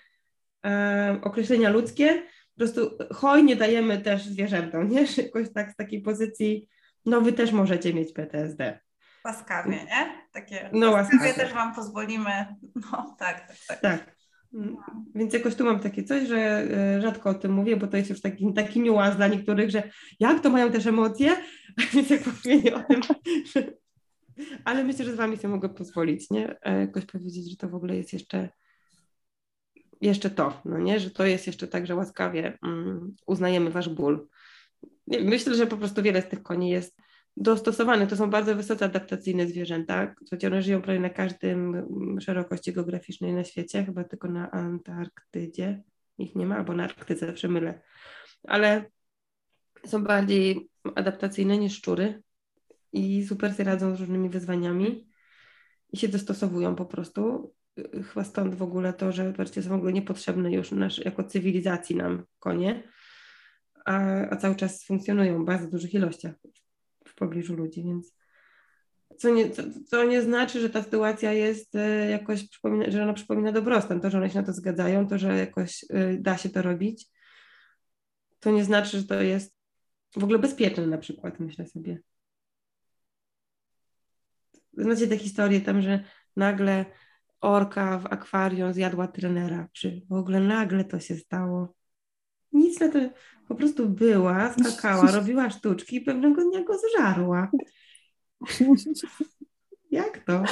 S4: e, określenia ludzkie po prostu hojnie dajemy też zwierzętom, nie? Że jakoś tak z takiej pozycji, no wy też możecie mieć PTSD.
S3: Łaskawie, nie? Takie no, łaskawie, łaskawie też wam pozwolimy, no tak, tak, tak.
S4: tak. Mm. Więc jakoś tu mam takie coś, że e, rzadko o tym mówię, bo to jest już taki, taki niuans dla niektórych, że jak to mają też emocje, więc jak mówię o tym, że... ale myślę, że z wami sobie mogę pozwolić, nie? E, jakoś powiedzieć, że to w ogóle jest jeszcze jeszcze to, no nie? Że to jest jeszcze tak, że łaskawie mm, uznajemy wasz ból. Myślę, że po prostu wiele z tych koni jest dostosowane. To są bardzo wysoce adaptacyjne zwierzęta, choć one żyją prawie na każdym mm, szerokości geograficznej na świecie, chyba tylko na Antarktydzie ich nie ma, albo na Arktyce, zawsze mylę. Ale są bardziej adaptacyjne niż szczury i super sobie radzą z różnymi wyzwaniami i się dostosowują po prostu. Chyba stąd w ogóle to, że wreszcie są w ogóle niepotrzebne już nasz, jako cywilizacji nam konie, a, a cały czas funkcjonują w bardzo dużych ilościach w pobliżu ludzi, więc co nie, co, co nie znaczy, że ta sytuacja jest e, jakoś, przypomina, że ona przypomina dobrostan. To, że one się na to zgadzają, to, że jakoś e, da się to robić, to nie znaczy, że to jest w ogóle bezpieczne na przykład, myślę sobie. Znacie te historie tam, że nagle orka w akwarium zjadła trenera, czy w ogóle nagle to się stało. Nic na to, po prostu była, skakała, robiła sztuczki i pewnego dnia go zżarła. Jak to?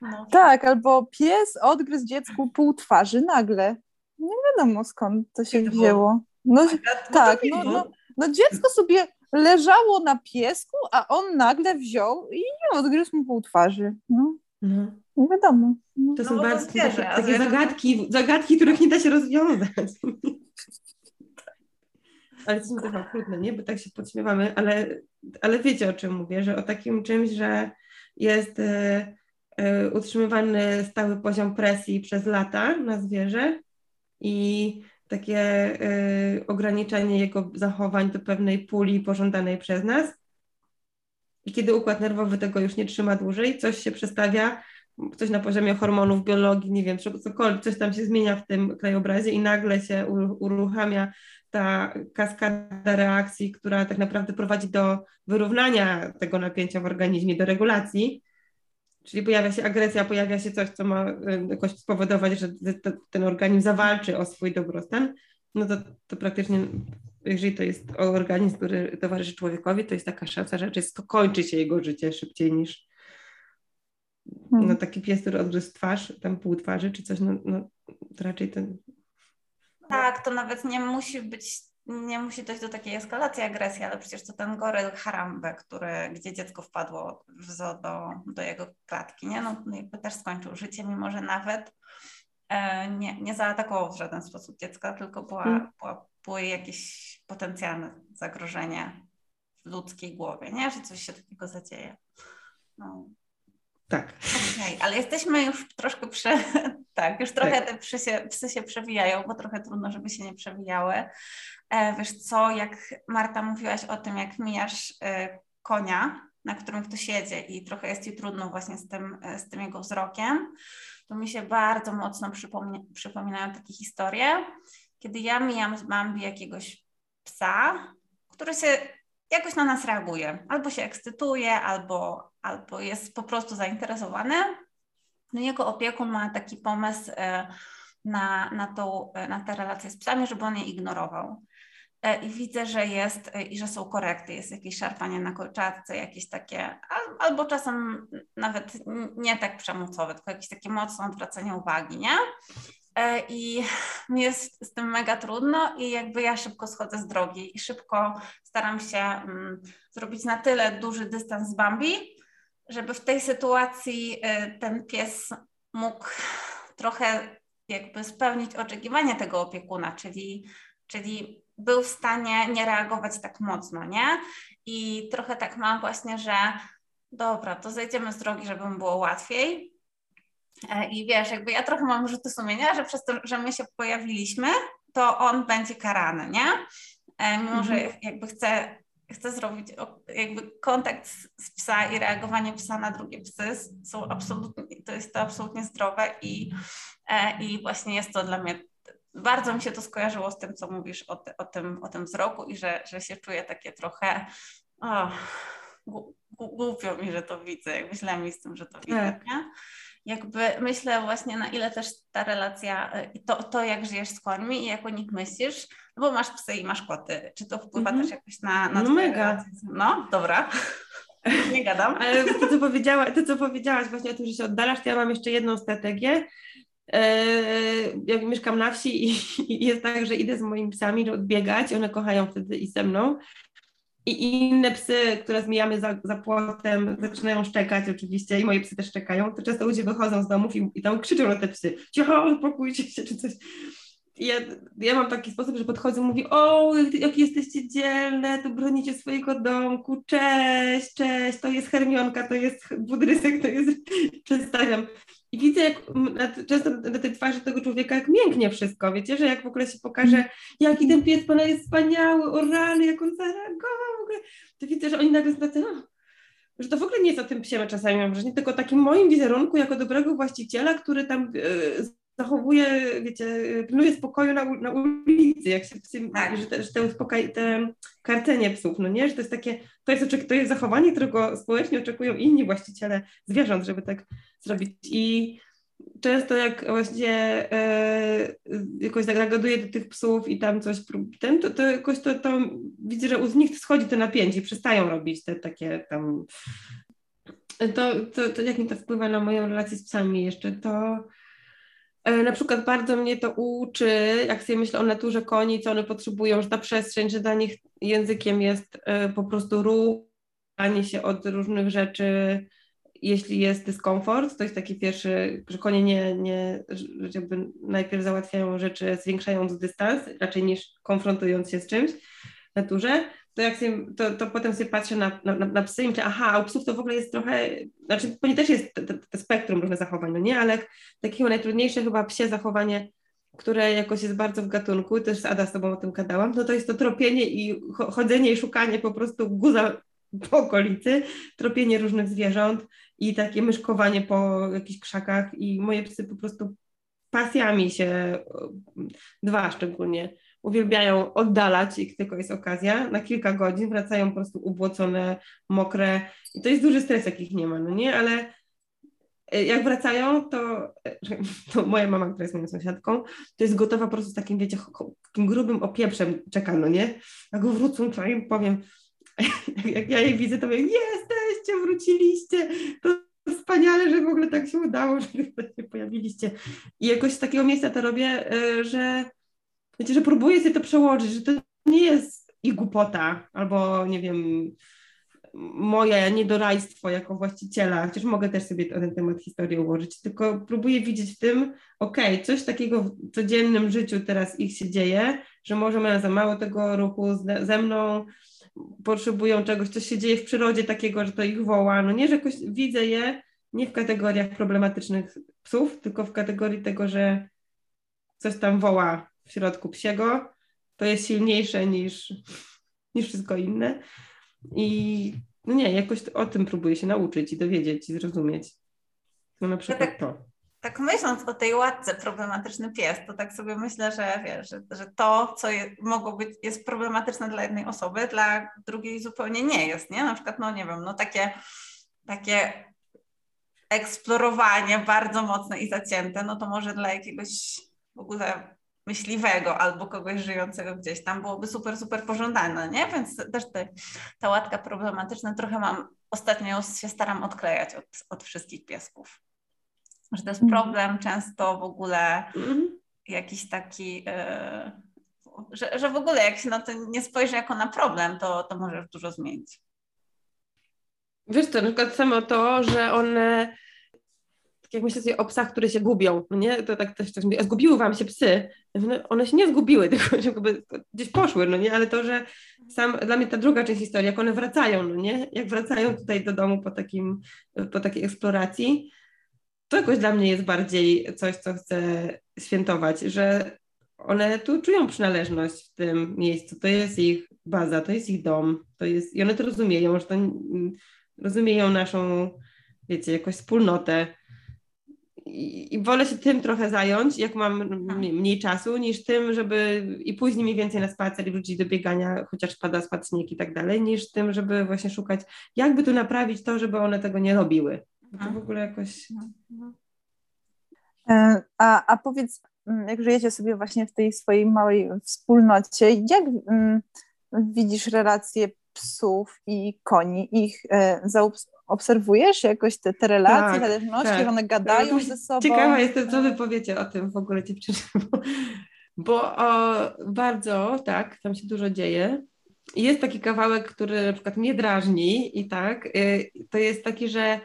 S2: No. Tak, albo pies odgryzł dziecku pół twarzy nagle. Nie wiadomo skąd to się wzięło. No, tak, no, no, no dziecko sobie leżało na piesku, a on nagle wziął i odgryzł mu pół twarzy. No. No. Nie wiadomo.
S4: No. To są no, bardzo takie, takie zagadki, zagadki, których nie da się rozwiązać. ale to są trochę okrutne, nie? Bo tak się podśmiewamy, ale, ale wiecie o czym mówię, że o takim czymś, że jest y, y, utrzymywany stały poziom presji przez lata na zwierzę i takie y, ograniczenie jego zachowań do pewnej puli pożądanej przez nas. I kiedy układ nerwowy tego już nie trzyma dłużej, coś się przestawia, coś na poziomie hormonów, biologii, nie wiem, cokolwiek, coś tam się zmienia w tym krajobrazie i nagle się uruchamia ta kaskada reakcji, która tak naprawdę prowadzi do wyrównania tego napięcia w organizmie, do regulacji. Czyli pojawia się agresja, pojawia się coś, co ma jakoś spowodować, że ten organizm zawalczy o swój dobrostan, no to, to praktycznie, jeżeli to jest organizm, który towarzyszy człowiekowi, to jest taka szansa, że skończy się jego życie szybciej niż hmm. no, taki pies, który odgryzł twarz, tam pół twarzy czy coś, no, no to raczej ten
S3: tak, to nawet nie musi być, nie musi dojść do takiej eskalacji agresji, ale przecież to ten goryl Harambe, który, gdzie dziecko wpadło w zoo do, do jego klatki, nie? No, no jakby też skończył życie, mimo że nawet e, nie, nie zaatakował w żaden sposób dziecka, tylko była, hmm. była, było jakieś potencjalne zagrożenie w ludzkiej głowie, nie? Że coś się takiego zadzieje. No.
S4: Tak.
S3: Okay, ale jesteśmy już troszkę prze... tak, już trochę tak. te psy się, psy się przewijają, bo trochę trudno, żeby się nie przewijały. E, wiesz co, jak Marta mówiłaś o tym, jak mijasz e, konia, na którym ktoś jedzie i trochę jest ci trudno właśnie z tym, e, z tym jego wzrokiem, to mi się bardzo mocno przypomina, przypominają takie historie, kiedy ja mijam z Bambi jakiegoś psa, który się jakoś na nas reaguje. Albo się ekscytuje, albo, albo jest po prostu zainteresowany. No jego opiekun ma taki pomysł e, na, na, tą, e, na te relacje z psami, żeby on je ignorował. E, I widzę, że jest i że są korekty, jest jakieś szarpanie na kolczatce, jakieś takie, albo czasem nawet nie tak przemocowe, tylko jakieś takie mocne odwracanie uwagi, nie? I mi jest z tym mega trudno i jakby ja szybko schodzę z drogi i szybko staram się mm, zrobić na tyle duży dystans z Bambi, żeby w tej sytuacji y, ten pies mógł trochę jakby spełnić oczekiwania tego opiekuna, czyli, czyli był w stanie nie reagować tak mocno, nie? I trochę tak mam właśnie, że dobra, to zejdziemy z drogi, żeby mu było łatwiej, E, I wiesz, jakby ja trochę mam rzuty sumienia, że przez to, że my się pojawiliśmy, to on będzie karany, nie? E, mimo, że mhm. jakby chce, chce zrobić jakby kontakt z, z, psa i reagowanie psa na drugie psy są absolutnie, to jest to absolutnie zdrowe i, e, i właśnie jest to dla mnie bardzo mi się to skojarzyło z tym, co mówisz o, ty, o, tym, o tym wzroku i że, że się czuję takie trochę głupio mi, że to widzę, źle mi z tym, że to widzę, tak. nie? Jakby myślę właśnie na ile też ta relacja i to, to jak żyjesz z końmi i jak o nich myślisz, no bo masz psy i masz koty, czy to wpływa mm -hmm. też jakoś na, na
S4: No mega.
S3: No, dobra. Nie gadam.
S4: Ale to co, powiedziała, to, co powiedziałaś właśnie o tym, że się oddalasz, to ja mam jeszcze jedną strategię. E, jak mieszkam na wsi i, i jest tak, że idę z moimi psami odbiegać, one kochają wtedy i ze mną, i inne psy, które zmijamy za, za płotem, zaczynają szczekać oczywiście i moje psy też szczekają, to często ludzie wychodzą z domów i, i tam krzyczą na te psy, cicho, uspokójcie się, czy coś. I ja, ja mam taki sposób, że podchodzę i mówię, o, jakie jesteście dzielne, to bronicie swojego domku, cześć, cześć, to jest Hermionka, to jest Budrysek, to jest, przedstawiam. I widzę, jak często na tej twarzy tego człowieka, jak mięknie wszystko, wiecie, że jak w ogóle się pokaże, jaki ten pies pana jest wspaniały, o rany, jak on zareagował w ogóle, to widzę, że oni nagle tacy, no, że to w ogóle nie jest o tym psie, czasami mam wrażenie, tylko o takim moim wizerunku jako dobrego właściciela, który tam e, zachowuje, wiecie, pilnuje spokoju na, na ulicy, jak się tak. że, te, że te, uspokaj, te karcenie psów, no nie, że to jest takie, to jest, to jest zachowanie, którego społecznie oczekują inni właściciele zwierząt, żeby tak zrobić i często jak właśnie e, jakoś zagaduję do tych psów i tam coś ten, to, to jakoś to, to widzę, że u nich schodzi to napięcie, przestają robić te takie tam to, to, to jak mi to wpływa na moją relację z psami jeszcze, to na przykład bardzo mnie to uczy, jak sobie myślę o naturze koni, co one potrzebują, że ta przestrzeń, że dla nich językiem jest e, po prostu ruchanie się od różnych rzeczy, jeśli jest dyskomfort, to jest taki pierwszy, że konie nie, nie jakby najpierw załatwiają rzeczy zwiększając dystans, raczej niż konfrontując się z czymś naturze to jak się, to, to potem sobie patrzę na, na, na psy i myślę, aha, u psów to w ogóle jest trochę, znaczy po nie też jest te, te spektrum różne zachowań, no nie, ale takiego najtrudniejsze chyba psie zachowanie, które jakoś jest bardzo w gatunku, też z Ada z tobą o tym gadałam, no to jest to tropienie i chodzenie i szukanie po prostu guza po okolicy, tropienie różnych zwierząt i takie myszkowanie po jakichś krzakach i moje psy po prostu pasjami się, dwa szczególnie, uwielbiają oddalać, jak tylko jest okazja, na kilka godzin, wracają po prostu ubłocone, mokre i to jest duży stres, jakich nie ma, no nie, ale e, jak wracają, to, e, to moja mama, która jest moją sąsiadką, to jest gotowa po prostu z takim, wiecie, takim grubym opieprzem czeka, no nie? Jak wrócą, to im powiem, jak ja jej widzę, to mówię, jesteście, wróciliście, to wspaniale, że w ogóle tak się udało, że się pojawiliście. I jakoś z takiego miejsca to robię, e, że wiecie, że próbuję sobie to przełożyć, że to nie jest ich głupota, albo nie wiem, moje niedorajstwo jako właściciela, chociaż mogę też sobie ten temat historię ułożyć, tylko próbuję widzieć w tym, okej, okay, coś takiego w codziennym życiu teraz ich się dzieje, że może mają za mało tego ruchu ze mną, potrzebują czegoś, coś się dzieje w przyrodzie takiego, że to ich woła, no nie, że jakoś widzę je nie w kategoriach problematycznych psów, tylko w kategorii tego, że coś tam woła w środku psiego, to jest silniejsze niż, niż wszystko inne. I no nie, jakoś o tym próbuję się nauczyć i dowiedzieć i zrozumieć. No na przykład
S3: tak,
S4: to.
S3: Tak myśląc o tej łatce problematyczny pies, to tak sobie myślę, że wiesz, że, że to, co je, mogło być, jest problematyczne dla jednej osoby, dla drugiej zupełnie nie jest, nie? Na przykład, no nie wiem, no takie, takie eksplorowanie bardzo mocne i zacięte, no to może dla jakiegoś w ogóle myśliwego albo kogoś żyjącego gdzieś tam byłoby super, super pożądane, nie? Więc też te, ta łatka problematyczna trochę mam, ostatnio się staram odklejać od, od wszystkich piesków. Że to jest mhm. problem często w ogóle mhm. jakiś taki, yy, że, że w ogóle jak się na to nie spojrzy jako na problem, to, to możesz dużo zmienić.
S4: Wiesz co, na przykład samo to, że one tak jak myślę sobie o psach, które się gubią, no nie? To tak też ktoś mówi, a zgubiły wam się psy. No, one się nie zgubiły, tylko jakby gdzieś poszły, no nie? Ale to, że sam, dla mnie ta druga część historii, jak one wracają, no nie? Jak wracają tutaj do domu po takim, po takiej eksploracji, to jakoś dla mnie jest bardziej coś, co chcę świętować, że one tu czują przynależność w tym miejscu, to jest ich baza, to jest ich dom, to jest, i one to rozumieją, że to rozumieją naszą, wiecie, jakąś wspólnotę, i, i wolę się tym trochę zająć, jak mam mniej czasu, niż tym, żeby i później mniej więcej na spacer i wrócić do biegania, chociaż pada spad śnieg i tak dalej, niż tym, żeby właśnie szukać, jakby tu naprawić to, żeby one tego nie robiły. Bo to w ogóle jakoś...
S2: E, a, a powiedz, jak żyjecie sobie właśnie w tej swojej małej wspólnocie, jak mm, widzisz relacje psów i koni, ich e, obserwujesz jakoś te, te relacje, tak, zależności, tak. one gadają tak. ze sobą?
S4: Ciekawa jestem, co wy powiecie o tym w ogóle dziewczyny, bo, bo o, bardzo, tak, tam się dużo dzieje. jest taki kawałek, który na przykład mnie drażni i tak, y, to jest taki, że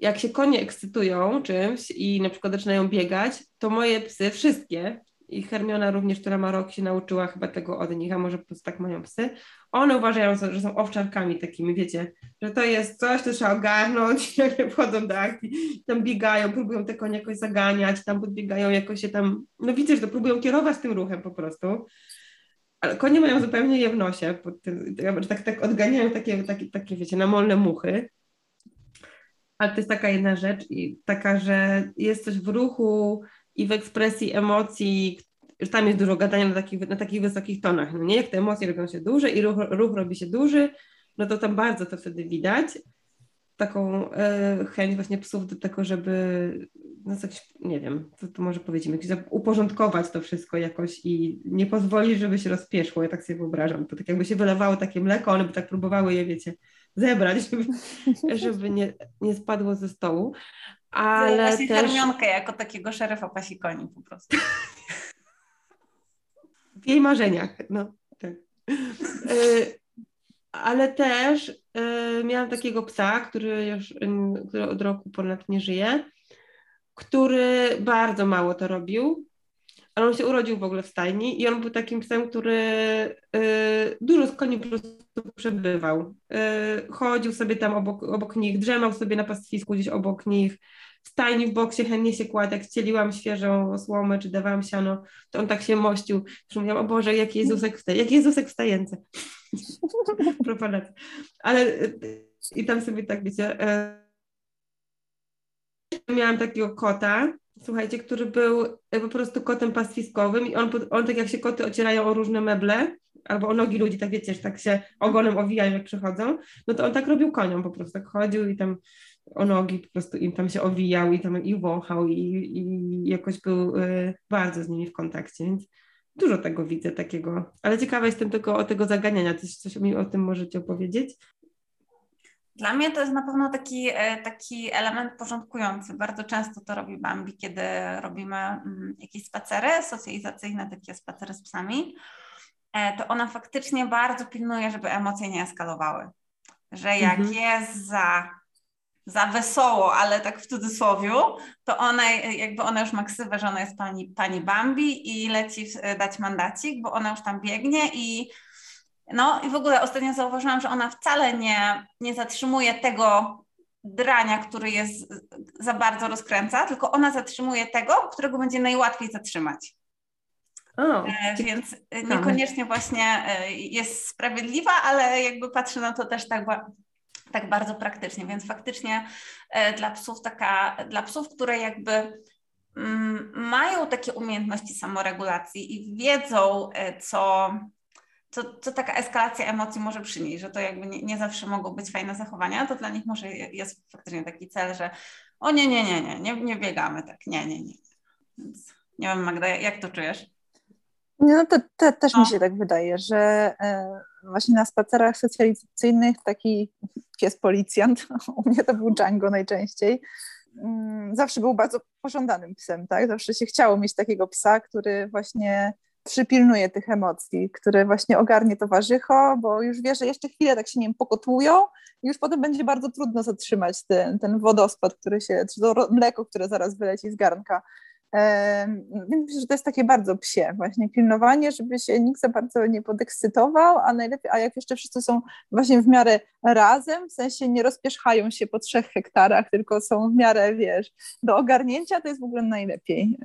S4: jak się konie ekscytują czymś i na przykład zaczynają biegać, to moje psy, wszystkie, i Hermiona również, która ma rok, się nauczyła chyba tego od nich, a może po prostu tak mają psy, one uważają, że są owczarkami takimi, wiecie, że to jest coś, co trzeba ogarnąć, jak wchodzą do akcji, tam biegają, próbują te konie jakoś zaganiać, tam podbiegają, jakoś się tam, no widzisz, że to próbują kierować tym ruchem po prostu, ale konie mają zupełnie je w nosie, tak, tak odganiają takie, takie, takie, wiecie, namolne muchy, ale to jest taka jedna rzecz i taka, że jest coś w ruchu i w ekspresji emocji, tam jest dużo gadania na takich, na takich wysokich tonach, no nie? Jak te emocje robią się duże i ruch, ruch robi się duży, no to tam bardzo to wtedy widać. Taką e, chęć właśnie psów do tego, żeby no coś, nie wiem, co tu może powiedzieć, uporządkować to wszystko jakoś i nie pozwolić, żeby się rozpieszło, ja tak sobie wyobrażam. To tak jakby się wylewało takie mleko, one by tak próbowały je, wiecie, zebrać, żeby, żeby nie, nie spadło ze stołu. Ale
S3: Właśnie
S4: też...
S3: Hermionkę jako takiego szeryfa pasikoni po prostu.
S4: W jej marzeniach, no tak. E, ale też e, miałam takiego psa, który już który od roku ponad nie żyje, który bardzo mało to robił, ale on się urodził w ogóle w stajni i on był takim psem, który y, dużo z koni po prostu przebywał. Y, chodził sobie tam obok, obok nich, drzemał sobie na pastwisku gdzieś obok nich, w stajni w boksie chętnie się kładł, jak ścieliłam świeżą słomę czy dawałam siano, to on tak się mościł, że mówiłam, o Boże, jaki Jezusek wstaje, jaki Jezusek wstający. Ale i tam sobie tak, wiecie, miałam takiego kota, słuchajcie, który był e, po prostu kotem pastwiskowym i on, on tak jak się koty ocierają o różne meble, albo o nogi ludzi, tak wiecie, że tak się ogonem owijają jak przychodzą, no to on tak robił koniom po prostu, tak chodził i tam o nogi po prostu im tam się owijał i tam i wąchał i, i jakoś był y, bardzo z nimi w kontakcie, więc dużo tego widzę takiego, ale ciekawa jestem tego, o tego zaganiania, coś, coś mi o tym możecie opowiedzieć?
S3: Dla mnie to jest na pewno taki, e, taki element porządkujący. Bardzo często to robi Bambi, kiedy robimy mm, jakieś spacery socjalizacyjne, takie spacery z psami. E, to ona faktycznie bardzo pilnuje, żeby emocje nie eskalowały. Że jak mhm. jest za, za wesoło, ale tak w cudzysłowie, to ona jakby ona już ma ksywę, że ona jest pani, pani Bambi i leci dać mandacik, bo ona już tam biegnie i no i w ogóle ostatnio zauważyłam, że ona wcale nie, nie zatrzymuje tego drania, który jest za bardzo rozkręca, tylko ona zatrzymuje tego, którego będzie najłatwiej zatrzymać.
S4: O,
S3: e, Więc niekoniecznie właśnie e, jest sprawiedliwa, ale jakby patrzy na to też tak, tak bardzo praktycznie. Więc faktycznie e, dla psów taka, dla psów, które jakby mm, mają takie umiejętności samoregulacji i wiedzą, co, co, co taka eskalacja emocji może przynieść, że to jakby nie, nie, zawsze mogą być fajne zachowania, to dla nich może jest faktycznie taki cel, że o nie, nie, nie, nie, nie, nie biegamy tak, nie, nie, nie. Więc nie wiem Magda, jak to czujesz?
S2: No to, to też no. mi się tak wydaje, że e, właśnie na spacerach socjalizacyjnych taki pies policjant, u mnie to był Django najczęściej, mm, zawsze był bardzo pożądanym psem, tak? Zawsze się chciało mieć takiego psa, który właśnie przypilnuje tych emocji, który właśnie ogarnie towarzycho, bo już wie, że jeszcze chwilę tak się nie wiem, pokotłują i już potem będzie bardzo trudno zatrzymać ten, ten wodospad, który się, czy to mleko, które zaraz wyleci z garnka. Więc myślę, że to jest takie bardzo psie, właśnie pilnowanie, żeby się nikt za bardzo nie podekscytował, a najlepiej, a jak jeszcze wszyscy są właśnie w miarę razem, w sensie nie rozpierzchają się po trzech hektarach, tylko są w miarę, wiesz, do ogarnięcia, to jest w ogóle najlepiej.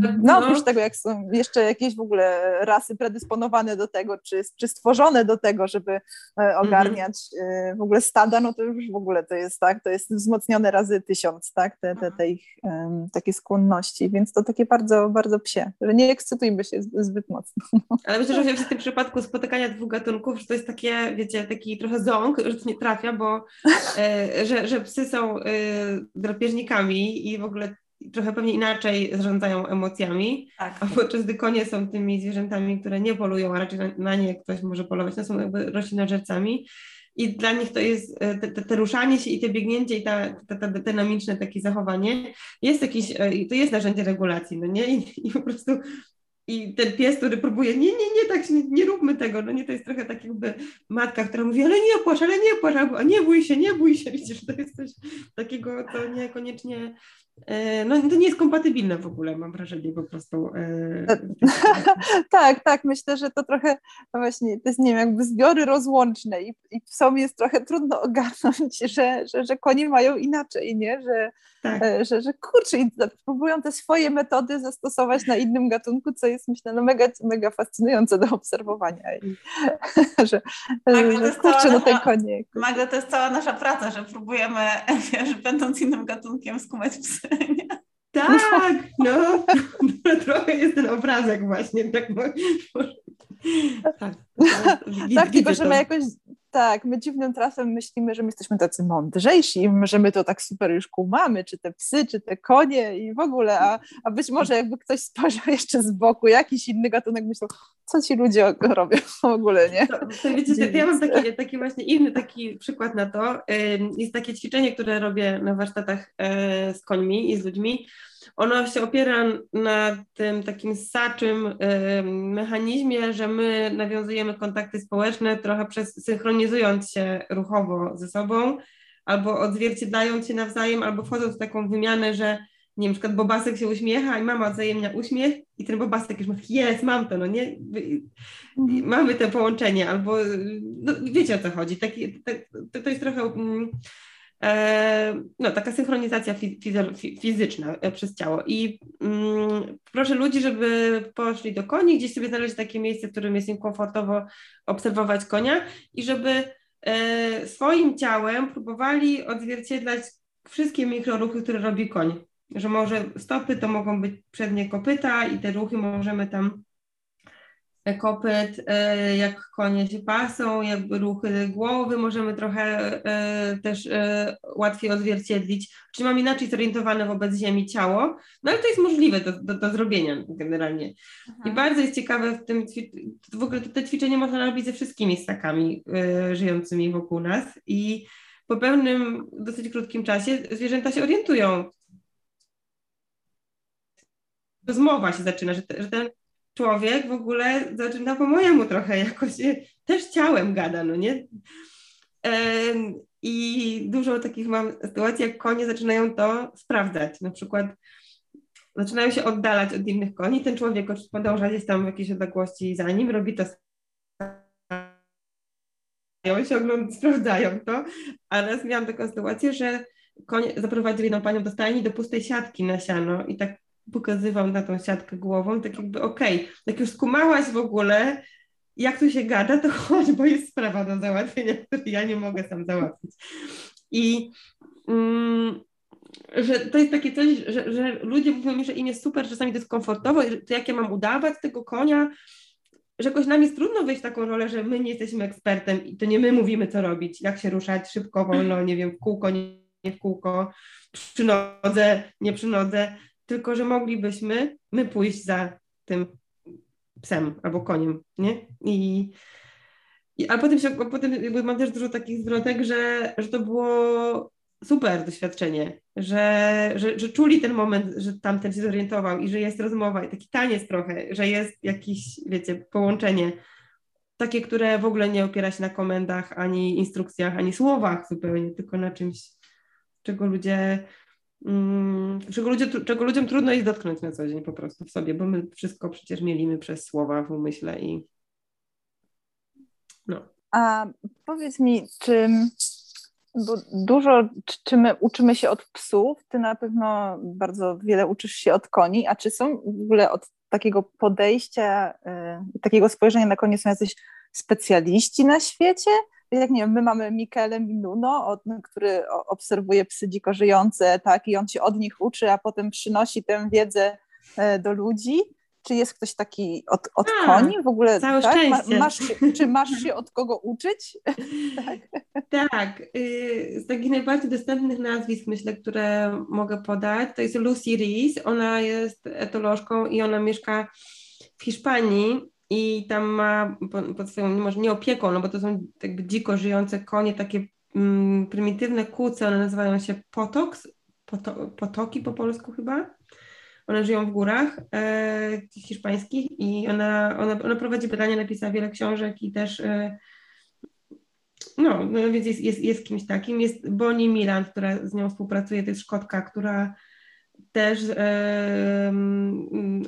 S2: No, no oprócz tego, jak są jeszcze jakieś w ogóle rasy predysponowane do tego, czy, czy stworzone do tego, żeby e, mhm. ogarniać mm-hmm. w ogóle stada, no to już w ogóle to jest tak, to jest wzmocnione razy tysiąc, tak, te, te, te ich takie skłonności, więc więc to takie bardzo, bardzo psie, że nie ekscytujmy się zbyt mocno.
S4: Ale myślę, że w tym przypadku spotykania dwóch gatunków, że to jest takie, wiecie, taki trochę ząg, że to nie trafia, bo e, że, że psy są e, drapieżnikami i w ogóle trochę pewnie inaczej zarządzają emocjami, tak. a podczas gdy konie są tymi zwierzętami, które nie polują, a raczej na, na nie ktoś może polować, to są jakby roślinożercami i dla nich to jest e, te, te, te ruszanie się i te biegnięcie i ta, ta, ta, dynamiczne takie zachowanie jest jakieś, e, to jest narzędzie regulacji, no nie? I, i po prostu i ten pies, który próbuje, nie, nie, nie, tak nie, nie róbmy tego, no nie, to jest trochę tak jakby matka, która mówi, ale nie płacz, ale nie płacz, albo nie bój się, nie bój się, widzisz, to jest coś takiego, co niekoniecznie no to nie jest kompatybilne w ogóle, mam wrażenie po prostu. E,
S2: tak, tak, myślę, że to trochę no właśnie, to jest, nie wiem, jakby zbiory rozłączne i, i psom jest trochę trudno ogarnąć, że, że, że konie mają inaczej, nie, że, tak. E, że, że kurczę, i próbują te swoje metody zastosować na innym gatunku, co jest myślę no mega, mega fascynujące do obserwowania i że, Magda, że kurczę, no ten konie.
S3: Magda, to jest cała nasza praca, że próbujemy, wiesz, będąc innym gatunkiem skumać psy
S4: tak, no, trochę jest ten obrazek właśnie. Tak,
S2: tak, tak tylko że my jakoś, tak, my dziwnym trafem myślimy, że my jesteśmy tacy mądrzejsi, że my to tak super już kumamy, czy te psy, czy te konie i w ogóle, a, a być może jakby ktoś spojrzał jeszcze z boku, jakiś inny gatunek myślał, co ci ludzie robią w ogóle, nie? To,
S4: to wiecie, ja mam taki, taki właśnie inny taki przykład na to. Jest takie ćwiczenie, które robię na warsztatach e, z końmi i z ludźmi. Ono się opiera na tym takim saczym mechanizmie, że my nawiązujemy kontakty społeczne trochę przez synchronizując się ruchowo ze sobą, albo odzwierciedlając się nawzajem, albo wchodząc w taką wymianę, że nie wiem, na przykład Bobasek się uśmiecha i mama odzajemnia uśmiech i ten Bobasek już mówi, jest, mam to, no nie, mhm. mamy to połączenie, albo, no, wiecie o co chodzi, Taki, to, to jest trochę, mm, no, taka synchronizacja fizyczna e, przez ciało. I mm, proszę ludzi, żeby poszli do koni, gdzieś sobie znaleźć takie miejsce, w którym jest im komfortowo obserwować konia i żeby e, swoim ciałem próbowali odzwierciedlać wszystkie mikroruchy, które robi koń. Że może stopy to mogą być przednie kopyta i te ruchy możemy tam e, kopyt, e, jak konie się pasą, jakby ruchy głowy możemy trochę e, też łatwiej odzwierciedlić. Czyli mam inaczej zorientowane wobec ziemi ciało, no ale to jest możliwe do, do, do zrobienia generalnie. Aha. I bardzo jest ciekawe w tym, w ogóle te ćwiczenie można robić ze wszystkimi ssakami żyjącymi wokół nas i po pewnym, dosyć krótkim czasie zwierzęta się orientują, rozmowa się zaczyna, że, te, że ten człowiek w ogóle zaczyna po mojemu trochę jakoś też ciałem gada, no nie? I dużo takich mam sytuacji, jak konie zaczynają to sprawdzać. Na przykład zaczynają się oddalać od innych koni, ten człowiek podąża gdzieś tam w jakiejś odległości za nim, robi to się oglądają, sprawdzają to, a raz miałam taką sytuację, że koń zaprowadził jedną panią do stajni do pustej siatki na siano i tak pokazywał na tą siatkę głową, tak jakby okej, okay, jak już skumałaś w ogóle, jak tu się gada, to chodź, bo jest sprawa do załatwienia, której ja nie mogę sam załatwić. I mm, że to jest takie coś, że, że ludzie mówią mi, że im jest super, czasami to jest komfortowo, to jak ja mam udawać tego konia, że jakoś nam jest trudno wejść w taką rolę, że my nie jesteśmy ekspertem i to nie my mówimy, co robić, jak się ruszać szybko, wolno, nie wiem, w kółko, nie w kółko, przy nodze, nie przy nodze, tylko że moglibyśmy my pójść za tym psem albo koniem, nie? I, i a potem, się, potem jakby mam też dużo takich zwrotek, że, że to było super doświadczenie, że, że, że czuli ten moment, że tamten się zorientował i że jest rozmowa i taki taniec trochę, że jest jakieś, wiecie, połączenie takie, które w ogóle nie opiera się na komendach, ani instrukcjach, ani słowach zupełnie, tylko na czymś, czego ludzie czego, ludzie, czego ludziom trudno jest dotknąć na co dzień po prostu w sobie, bo my wszystko przecież mielimy przez słowa w umyśle i no.
S2: A powiedz mi, czy dużo, czy my uczymy się od psów? Ty na pewno bardzo wiele uczysz się od koni, a czy są w ogóle od takiego podejścia, y, takiego spojrzenia na konie są jacyś specjaliści na świecie? Jak nie wiem, my mamy Michele Minuno, który obserwuje psy dziko żyjące, tak, i on się od nich uczy, a potem przynosi tę wiedzę e, do ludzi. Czy jest ktoś taki od, od a, koni w ogóle?
S4: Całe tak? szczęście.
S2: Masz, czy masz się od kogo uczyć?
S4: tak. tak. Y, z takich najbardziej dostępnych nazwisk, myślę, które mogę podać, to jest Lucy Rees. Ona jest etolożką i ona mieszka w Hiszpanii i tam ma pod swoją, może nie opieką, no bo to są jakby dziko żyjące konie, takie mm, prymitywne kuce, one nazywają się potoks, poto, potoki po polsku chyba. one żyją w górach e, hiszpańskich i ona, ona, ona prowadzi badania, napisała wiele książek i też e, no, no więc jest, jest, jest kimś takim. Jest Bonnie Milan, która z nią współpracuje, to jest Szkotka, która też e,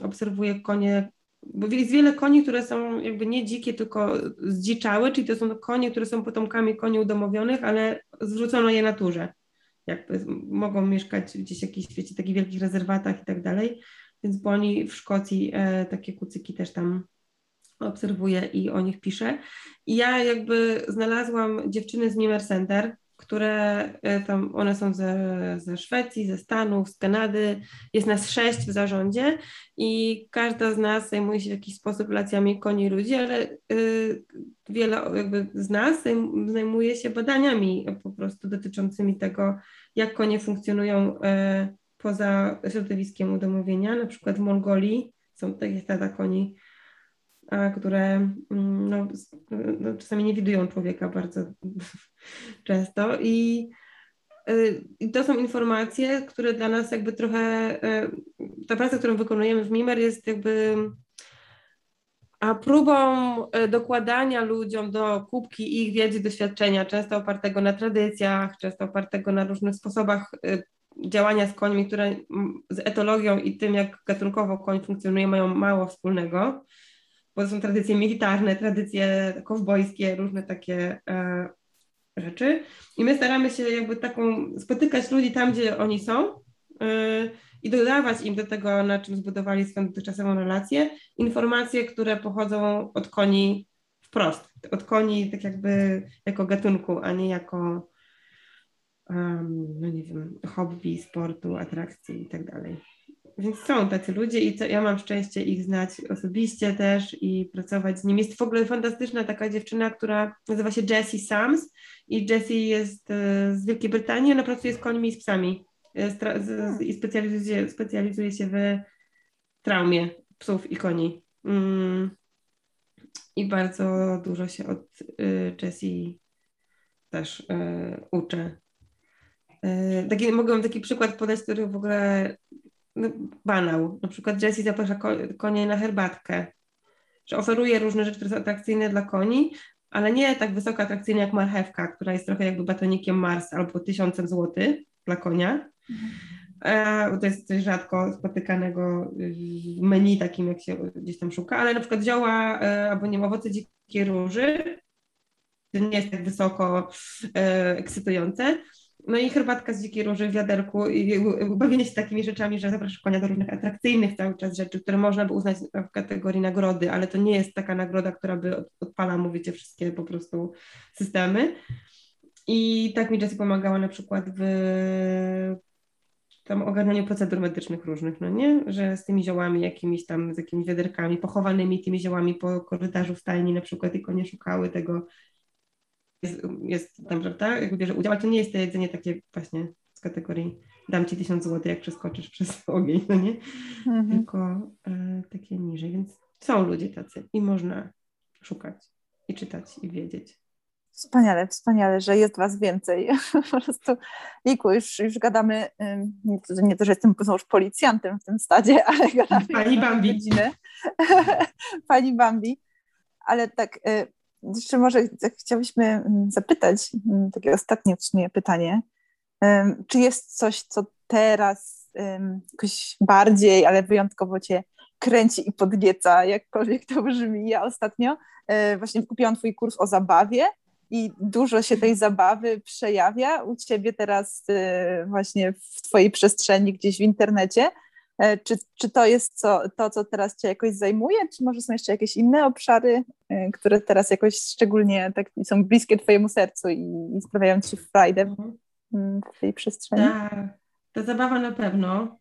S4: obserwuje konie, bo jest wiele koni, które są jakby nie dzikie, tylko zdziczałe, czyli to są konie, które są potomkami koni udomowionych, ale zwrócono je naturze. Jakby mogą mieszkać gdzieś w jakichś, wiecie, takich wielkich rezerwatach i tak dalej. Więc Bonnie w Szkocji e, takie kucyki też tam obserwuję i o nich piszę. I ja jakby znalazłam dziewczyny z Mimer Center, które e, tam, one są ze, ze Szwecji, ze Stanów, z Kanady. Jest nas sześć w zarządzie i każda z nas zajmuje się w jakiś sposób relacjami koni i ludzi, ale y, wiele jakby z nas zajmuje się badaniami po prostu dotyczącymi tego, jak konie funkcjonują y, poza środowiskiem udomowienia. Na przykład w Mongolii są takie stada koni które mm, no, no, czasami nie widują człowieka bardzo często. I, y, i to są informacje, które dla nas jakby trochę, y, ta praca, którą wykonujemy w MIMER jest jakby a próbą y, dokładania ludziom do kubki ich wiedzy, doświadczenia, często opartego na tradycjach, często opartego na różnych sposobach działania z końmi, które z etologią i tym, jak gatunkowo koń funkcjonuje, mają mało wspólnego bo to są tradycje militarne, tradycje kowbojskie, różne takie e, rzeczy. I my staramy się jakby taką spotykać ludzi tam, gdzie oni są e, i dodawać im do tego, na czym zbudowali swoją dotychczasową relację, informacje, które pochodzą od koni wprost, od koni tak jakby jako gatunku, a nie jako um, no nie wiem, hobby, sportu, atrakcji i tak dalej więc są tacy ludzie i co, ja mam szczęście ich znać osobiście też i pracować z nimi. Jest w ogóle fantastyczna taka dziewczyna, która nazywa się Jessie Sams i Jessie jest e, z Wielkiej Brytanii, ona pracuje z końmi i z psami i specjalizuje, specjalizuje się w traumie psów i koni. Mm. I bardzo dużo się od y, Jessie też y, uczę. Taki, mogę taki przykład podać, który w ogóle banał. Na przykład Jessie zaprasza konie na herbatkę, że oferuje różne rzeczy, które są atrakcyjne dla koni, ale nie tak wysoko atrakcyjne jak marchewka, która jest trochę jakby batonikiem Mars albo tysiącem złotych dla konia. Mhm. to jest coś rzadko spotykanego w menu takim, jak się gdzieś tam szuka, ale na przykład zioła e, albo nie owoce dzikiej róży, to nie jest tak wysoko e, ekscytujące, no i herbatka z dzikiej róży w wiaderku i bawienie się takimi rzeczami, że zapraszasz konia do różnych atrakcyjnych cały czas rzeczy, które można by uznać w kategorii nagrody, ale to nie jest taka nagroda, która by odpala, mówicie, wszystkie po prostu systemy. I tak mi Jessie pomagała na przykład w tam ogarnianiu procedur medycznych różnych, no nie? Że z tymi ziołami jakimiś tam, z jakimiś wiaderkami, pochowanymi tymi ziołami po korytarzu w stajni na przykład i konie szukały tego, jest, jest tam, prawda, jak bierze udział, ale to nie jest to jedzenie takie właśnie z kategorii dam ci tysiąc złotych, jak przeskoczysz przez ogień, no nie? Mhm. Tylko e, takie niżej, więc są ludzie tacy i można szukać i czytać i wiedzieć.
S2: Wspaniale, wspaniale, że jest Was więcej. po prostu, Liku, już, już gadamy, nie to, że jestem już policjantem w tym stadzie, ale gadamy
S4: Pani Bambi. Godzinę.
S2: Pani Bambi. Ale tak, y, jeszcze może chciałyśmy mm, zapytać, mm, takie ostatnie w sumie pytanie, czy jest coś, co teraz jakoś bardziej, ale wyjątkowo Cię kręci i podnieca, jakkolwiek to brzmi. Ja ostatnio e, właśnie kupiłam Twój kurs o zabawie i dużo się tej zabawy przejawia u Ciebie teraz e, właśnie w Twojej przestrzeni gdzieś w internecie. E, czy, czy to jest co, to, co teraz Cię jakoś zajmuje, czy może są jeszcze jakieś inne obszary, e, które teraz jakoś szczególnie tak są bliskie Twojemu sercu i, i sprawiają Ci frajdę mhm. mm, w tej przestrzeni?
S4: Ta, ta zabawa na pewno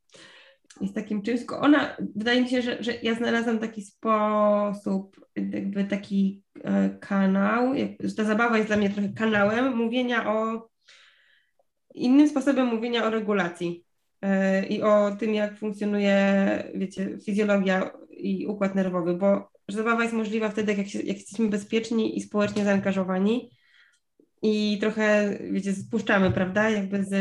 S4: jest takim czymś, tylko ona, wydaje mi się, że, że ja znalazłam taki sposób, jakby taki e, kanał, jak, że ta zabawa jest dla mnie trochę kanałem mówienia o, innym sposobem mówienia o regulacji i o tym, jak funkcjonuje, wiecie, fizjologia i układ nerwowy, bo zabawa jest możliwa wtedy, jak, się, jak jesteśmy bezpieczni i społecznie zaangażowani i trochę, wiecie, spuszczamy, prawda, jakby z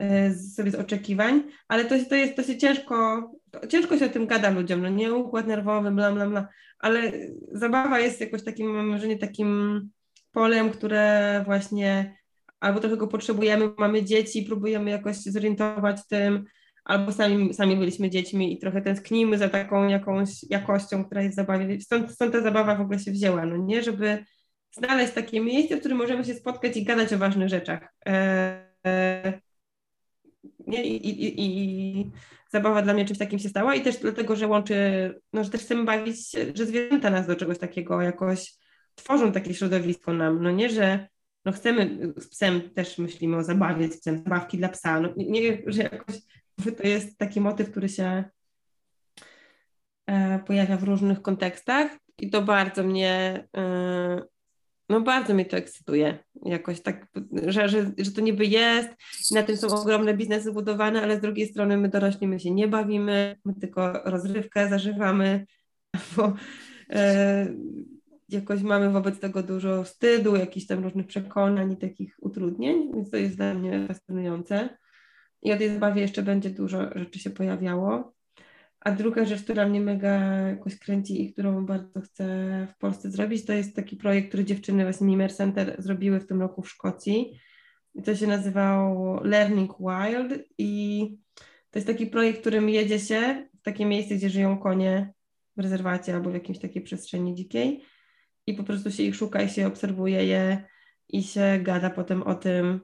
S4: e, sobie z oczekiwań, ale to, to jest, się ciężko, ciężko się o tym gada ludziom, no nie układ nerwowy, bla, bla, bla, ale zabawa jest jakoś takim, mam wrażenie, takim polem, które właśnie albo trochę go potrzebujemy, mamy dzieci, próbujemy jakoś się zorientować tym, albo sami, sami byliśmy dziećmi i trochę tęsknimy za taką jakąś jakością, która jest w zabawie. Stąd, stąd ta zabawa w ogóle się wzięła, no nie? Żeby znaleźć takie miejsce, w którym możemy się spotkać i gadać o ważnych rzeczach. E, nie? I, i, I, zabawa dla mnie czymś takim się stała i też dlatego, że łączy, no, że też chcemy bawić że zwierzęta nas do czegoś takiego jakoś tworzą takie środowisko nam, no nie, że no chcemy, z psem też myślimy o zabawie, z psem, zabawki dla psa, no nie, że jakoś to jest taki motyw, który się e, pojawia w różnych kontekstach i to bardzo mnie, e, no bardzo mnie to ekscytuje. Jakoś tak, że, że, że to niby jest na tym są ogromne biznesy budowane, ale z drugiej strony my dorośli, my się nie bawimy, my tylko rozrywkę zażywamy, bo e, jakoś mamy wobec tego dużo wstydu, jakichś tam różnych przekonań i takich utrudnień, więc to jest dla mnie fascynujące. I o tej zabawie jeszcze będzie dużo rzeczy się pojawiało. A druga rzecz, która mnie mega jakoś kręci i którą bardzo chcę w Polsce zrobić, to jest taki projekt, który dziewczyny właśnie Mimer Center zrobiły w tym roku w Szkocji. I to się nazywało Learning Wild i to jest taki projekt, którym jedzie się w takie miejsce, gdzie żyją konie w rezerwacie albo w jakimś takiej przestrzeni dzikiej i po prostu się ich szuka i się obserwuje je i się gada potem o tym,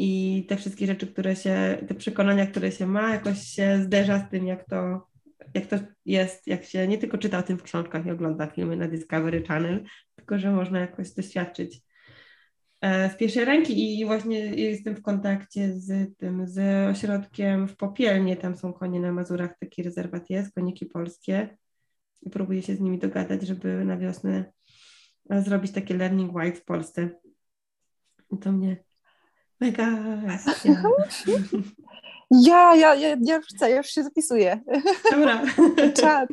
S4: i te wszystkie rzeczy, które się, te przekonania, które się ma, jakoś się zderza z tym, jak to, jak to jest, jak się nie tylko czyta o tym w książkach i ogląda filmy na Discovery Channel, tylko że można jakoś doświadczyć e, z pierwszej ręki. I właśnie jestem w kontakcie z tym, z ośrodkiem w Popielnie, tam są konie na Mazurach, taki rezerwat jest, koniki polskie. I próbuję się z nimi dogadać, żeby na wiosnę zrobić takie learning white w Polsce. I to mnie Mega.
S2: Ja, ja, ja, ja już chcę, ja już się zapisuję.
S4: Dobra.
S2: Czad.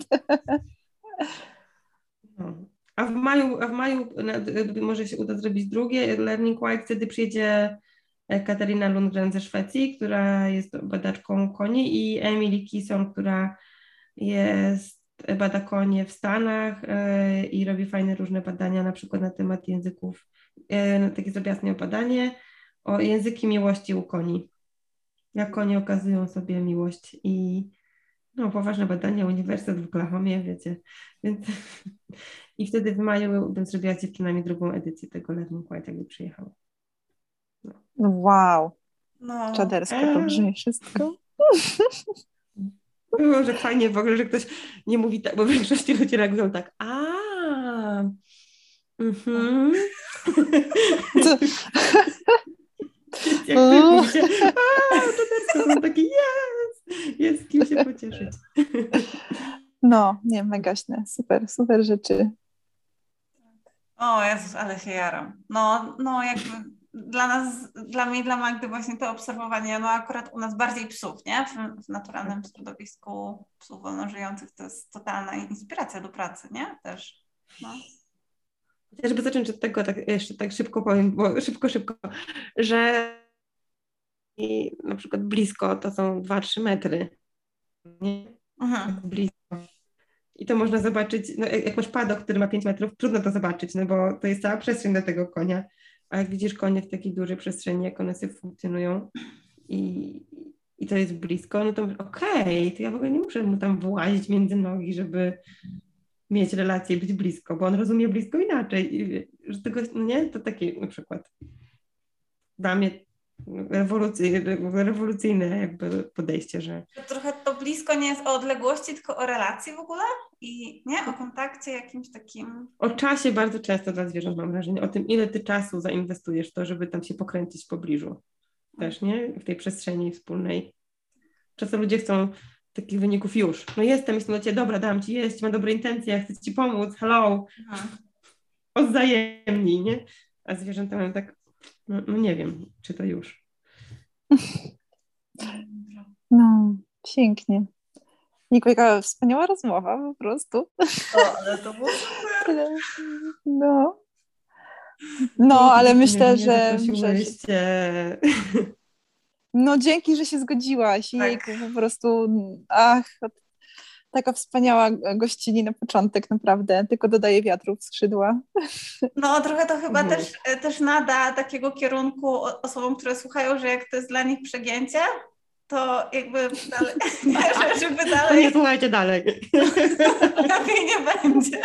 S4: No. A w maju, a w maju może się uda zrobić drugie Learning White, wtedy przyjedzie e, Katarina Lundgren ze Szwecji, która jest badaczką koni i Emily Kison, która jest bada konie w Stanach e, i robi fajne różne badania, na przykład na temat języków. E, takie zrobiła badanie o języki miłości u koni. Jak konie okazują sobie miłość i no, poważne badania Uniwersytet w Oklahomie, wiecie. Więc i wtedy w maju bym zrobiła z dziewczynami drugą edycję tego Learning White, jakby przyjechał.
S2: No. Wow. No. Czadersko to brzmi wszystko.
S4: Było, że fajnie w ogóle, że ktoś nie mówi tak, bo w większości ludzie reagują tak, a mhm. To... Jak wy mówicie, a, to taki jest, jest z kim się pocieszyć.
S2: No, nie, megaśne, super, super rzeczy.
S3: O Jezus, ale się jaram. No, no jakby dla nas, dla mnie, dla Magdy właśnie to obserwowanie, no akurat u nas bardziej psów, nie? W, w naturalnym środowisku psów wolnożyjących to jest totalna inspiracja do pracy, nie? Też, no.
S4: Żeby zacząć od tego, tak jeszcze tak szybko powiem, bo szybko, szybko, że i na przykład blisko to są 2-3 metry. Nie? Aha. Blisko. I to można zobaczyć, no jak masz padok, który ma 5 metrów, trudno to zobaczyć, no bo to jest cała przestrzeń dla tego konia. A jak widzisz konie w takiej dużej przestrzeni, jak one sobie funkcjonują i, i to jest blisko, no to okej, okay, to ja w ogóle nie muszę mu tam włazić między nogi, żeby mieć relację, być blisko, bo on rozumie blisko inaczej. I, że tego, no nie, to taki na przykład dla mnie rewolucyjne, rewolucyjne jakby podejście, że...
S3: Trochę to blisko nie jest o odległości, tylko o relacji w ogóle i nie, o kontakcie jakimś takim...
S4: O czasie bardzo często dla zwierząt mam wrażenie, o tym ile ty czasu zainwestujesz w to, żeby tam się pokręcić w pobliżu też, nie? W tej przestrzeni wspólnej. Często ludzie chcą takich wyników już. No jestem, jestem do ciebie, dobra, dam ci jeść, mam dobre intencje, chcę ci pomóc, hello. Aha. Odzajemni, nie? A zwierzęta mają tak, no, no nie wiem, czy to już.
S2: No, pięknie. Niko, jaka wspaniała rozmowa po prostu.
S3: O, ale to było super.
S2: No. No, ale myślę, że...
S4: że...
S2: No dzięki, że się zgodziłaś.
S3: Tak.
S2: Jejku, po prostu, ach, taka wspaniała gościni na początek, naprawdę. Tylko dodaje wiatru w skrzydła.
S3: No trochę to chyba
S4: Mhm.
S3: też, też nada takiego kierunku osobom, które słuchają, że jak to jest dla nich przegięcie, to jakby dalej, nie, że- żeby
S4: To nie
S3: dalej
S4: słuchajcie dalej.
S3: lepiej nie będzie.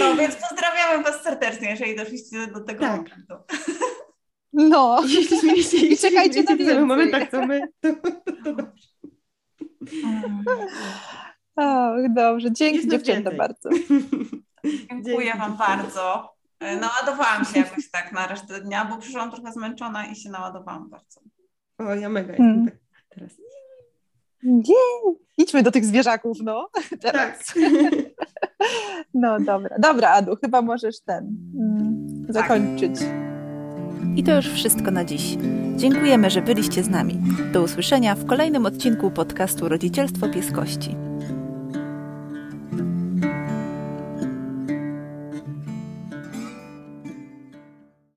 S3: No więc pozdrawiamy Was serdecznie, jeżeli doszliście do tego
S4: Tak.
S3: momentu.
S2: No.
S4: Jeśli śmieliście
S2: I czekajcie na więcej.
S4: momentach, co my, to, to dobrze.
S2: Och, dobrze. Dzięki
S4: Jest
S2: dziewczęta bardzo.
S3: Dziękuję
S4: Dzięki.
S3: Wam bardzo. E, Naładowałam się jakoś tak na resztę dnia, bo przyszłam trochę zmęczona i się naładowałam bardzo.
S4: O, ja mega
S2: Hmm.
S4: jestem tak teraz.
S2: Jej. Idźmy do tych zwierzaków, no. Teraz.
S4: Tak.
S2: No dobra. Dobra, Adu, chyba możesz ten mm, zakończyć.
S5: I to już wszystko na dziś. Dziękujemy, że byliście z nami. Do usłyszenia w kolejnym odcinku podcastu Rodzicielstwo Pieskości.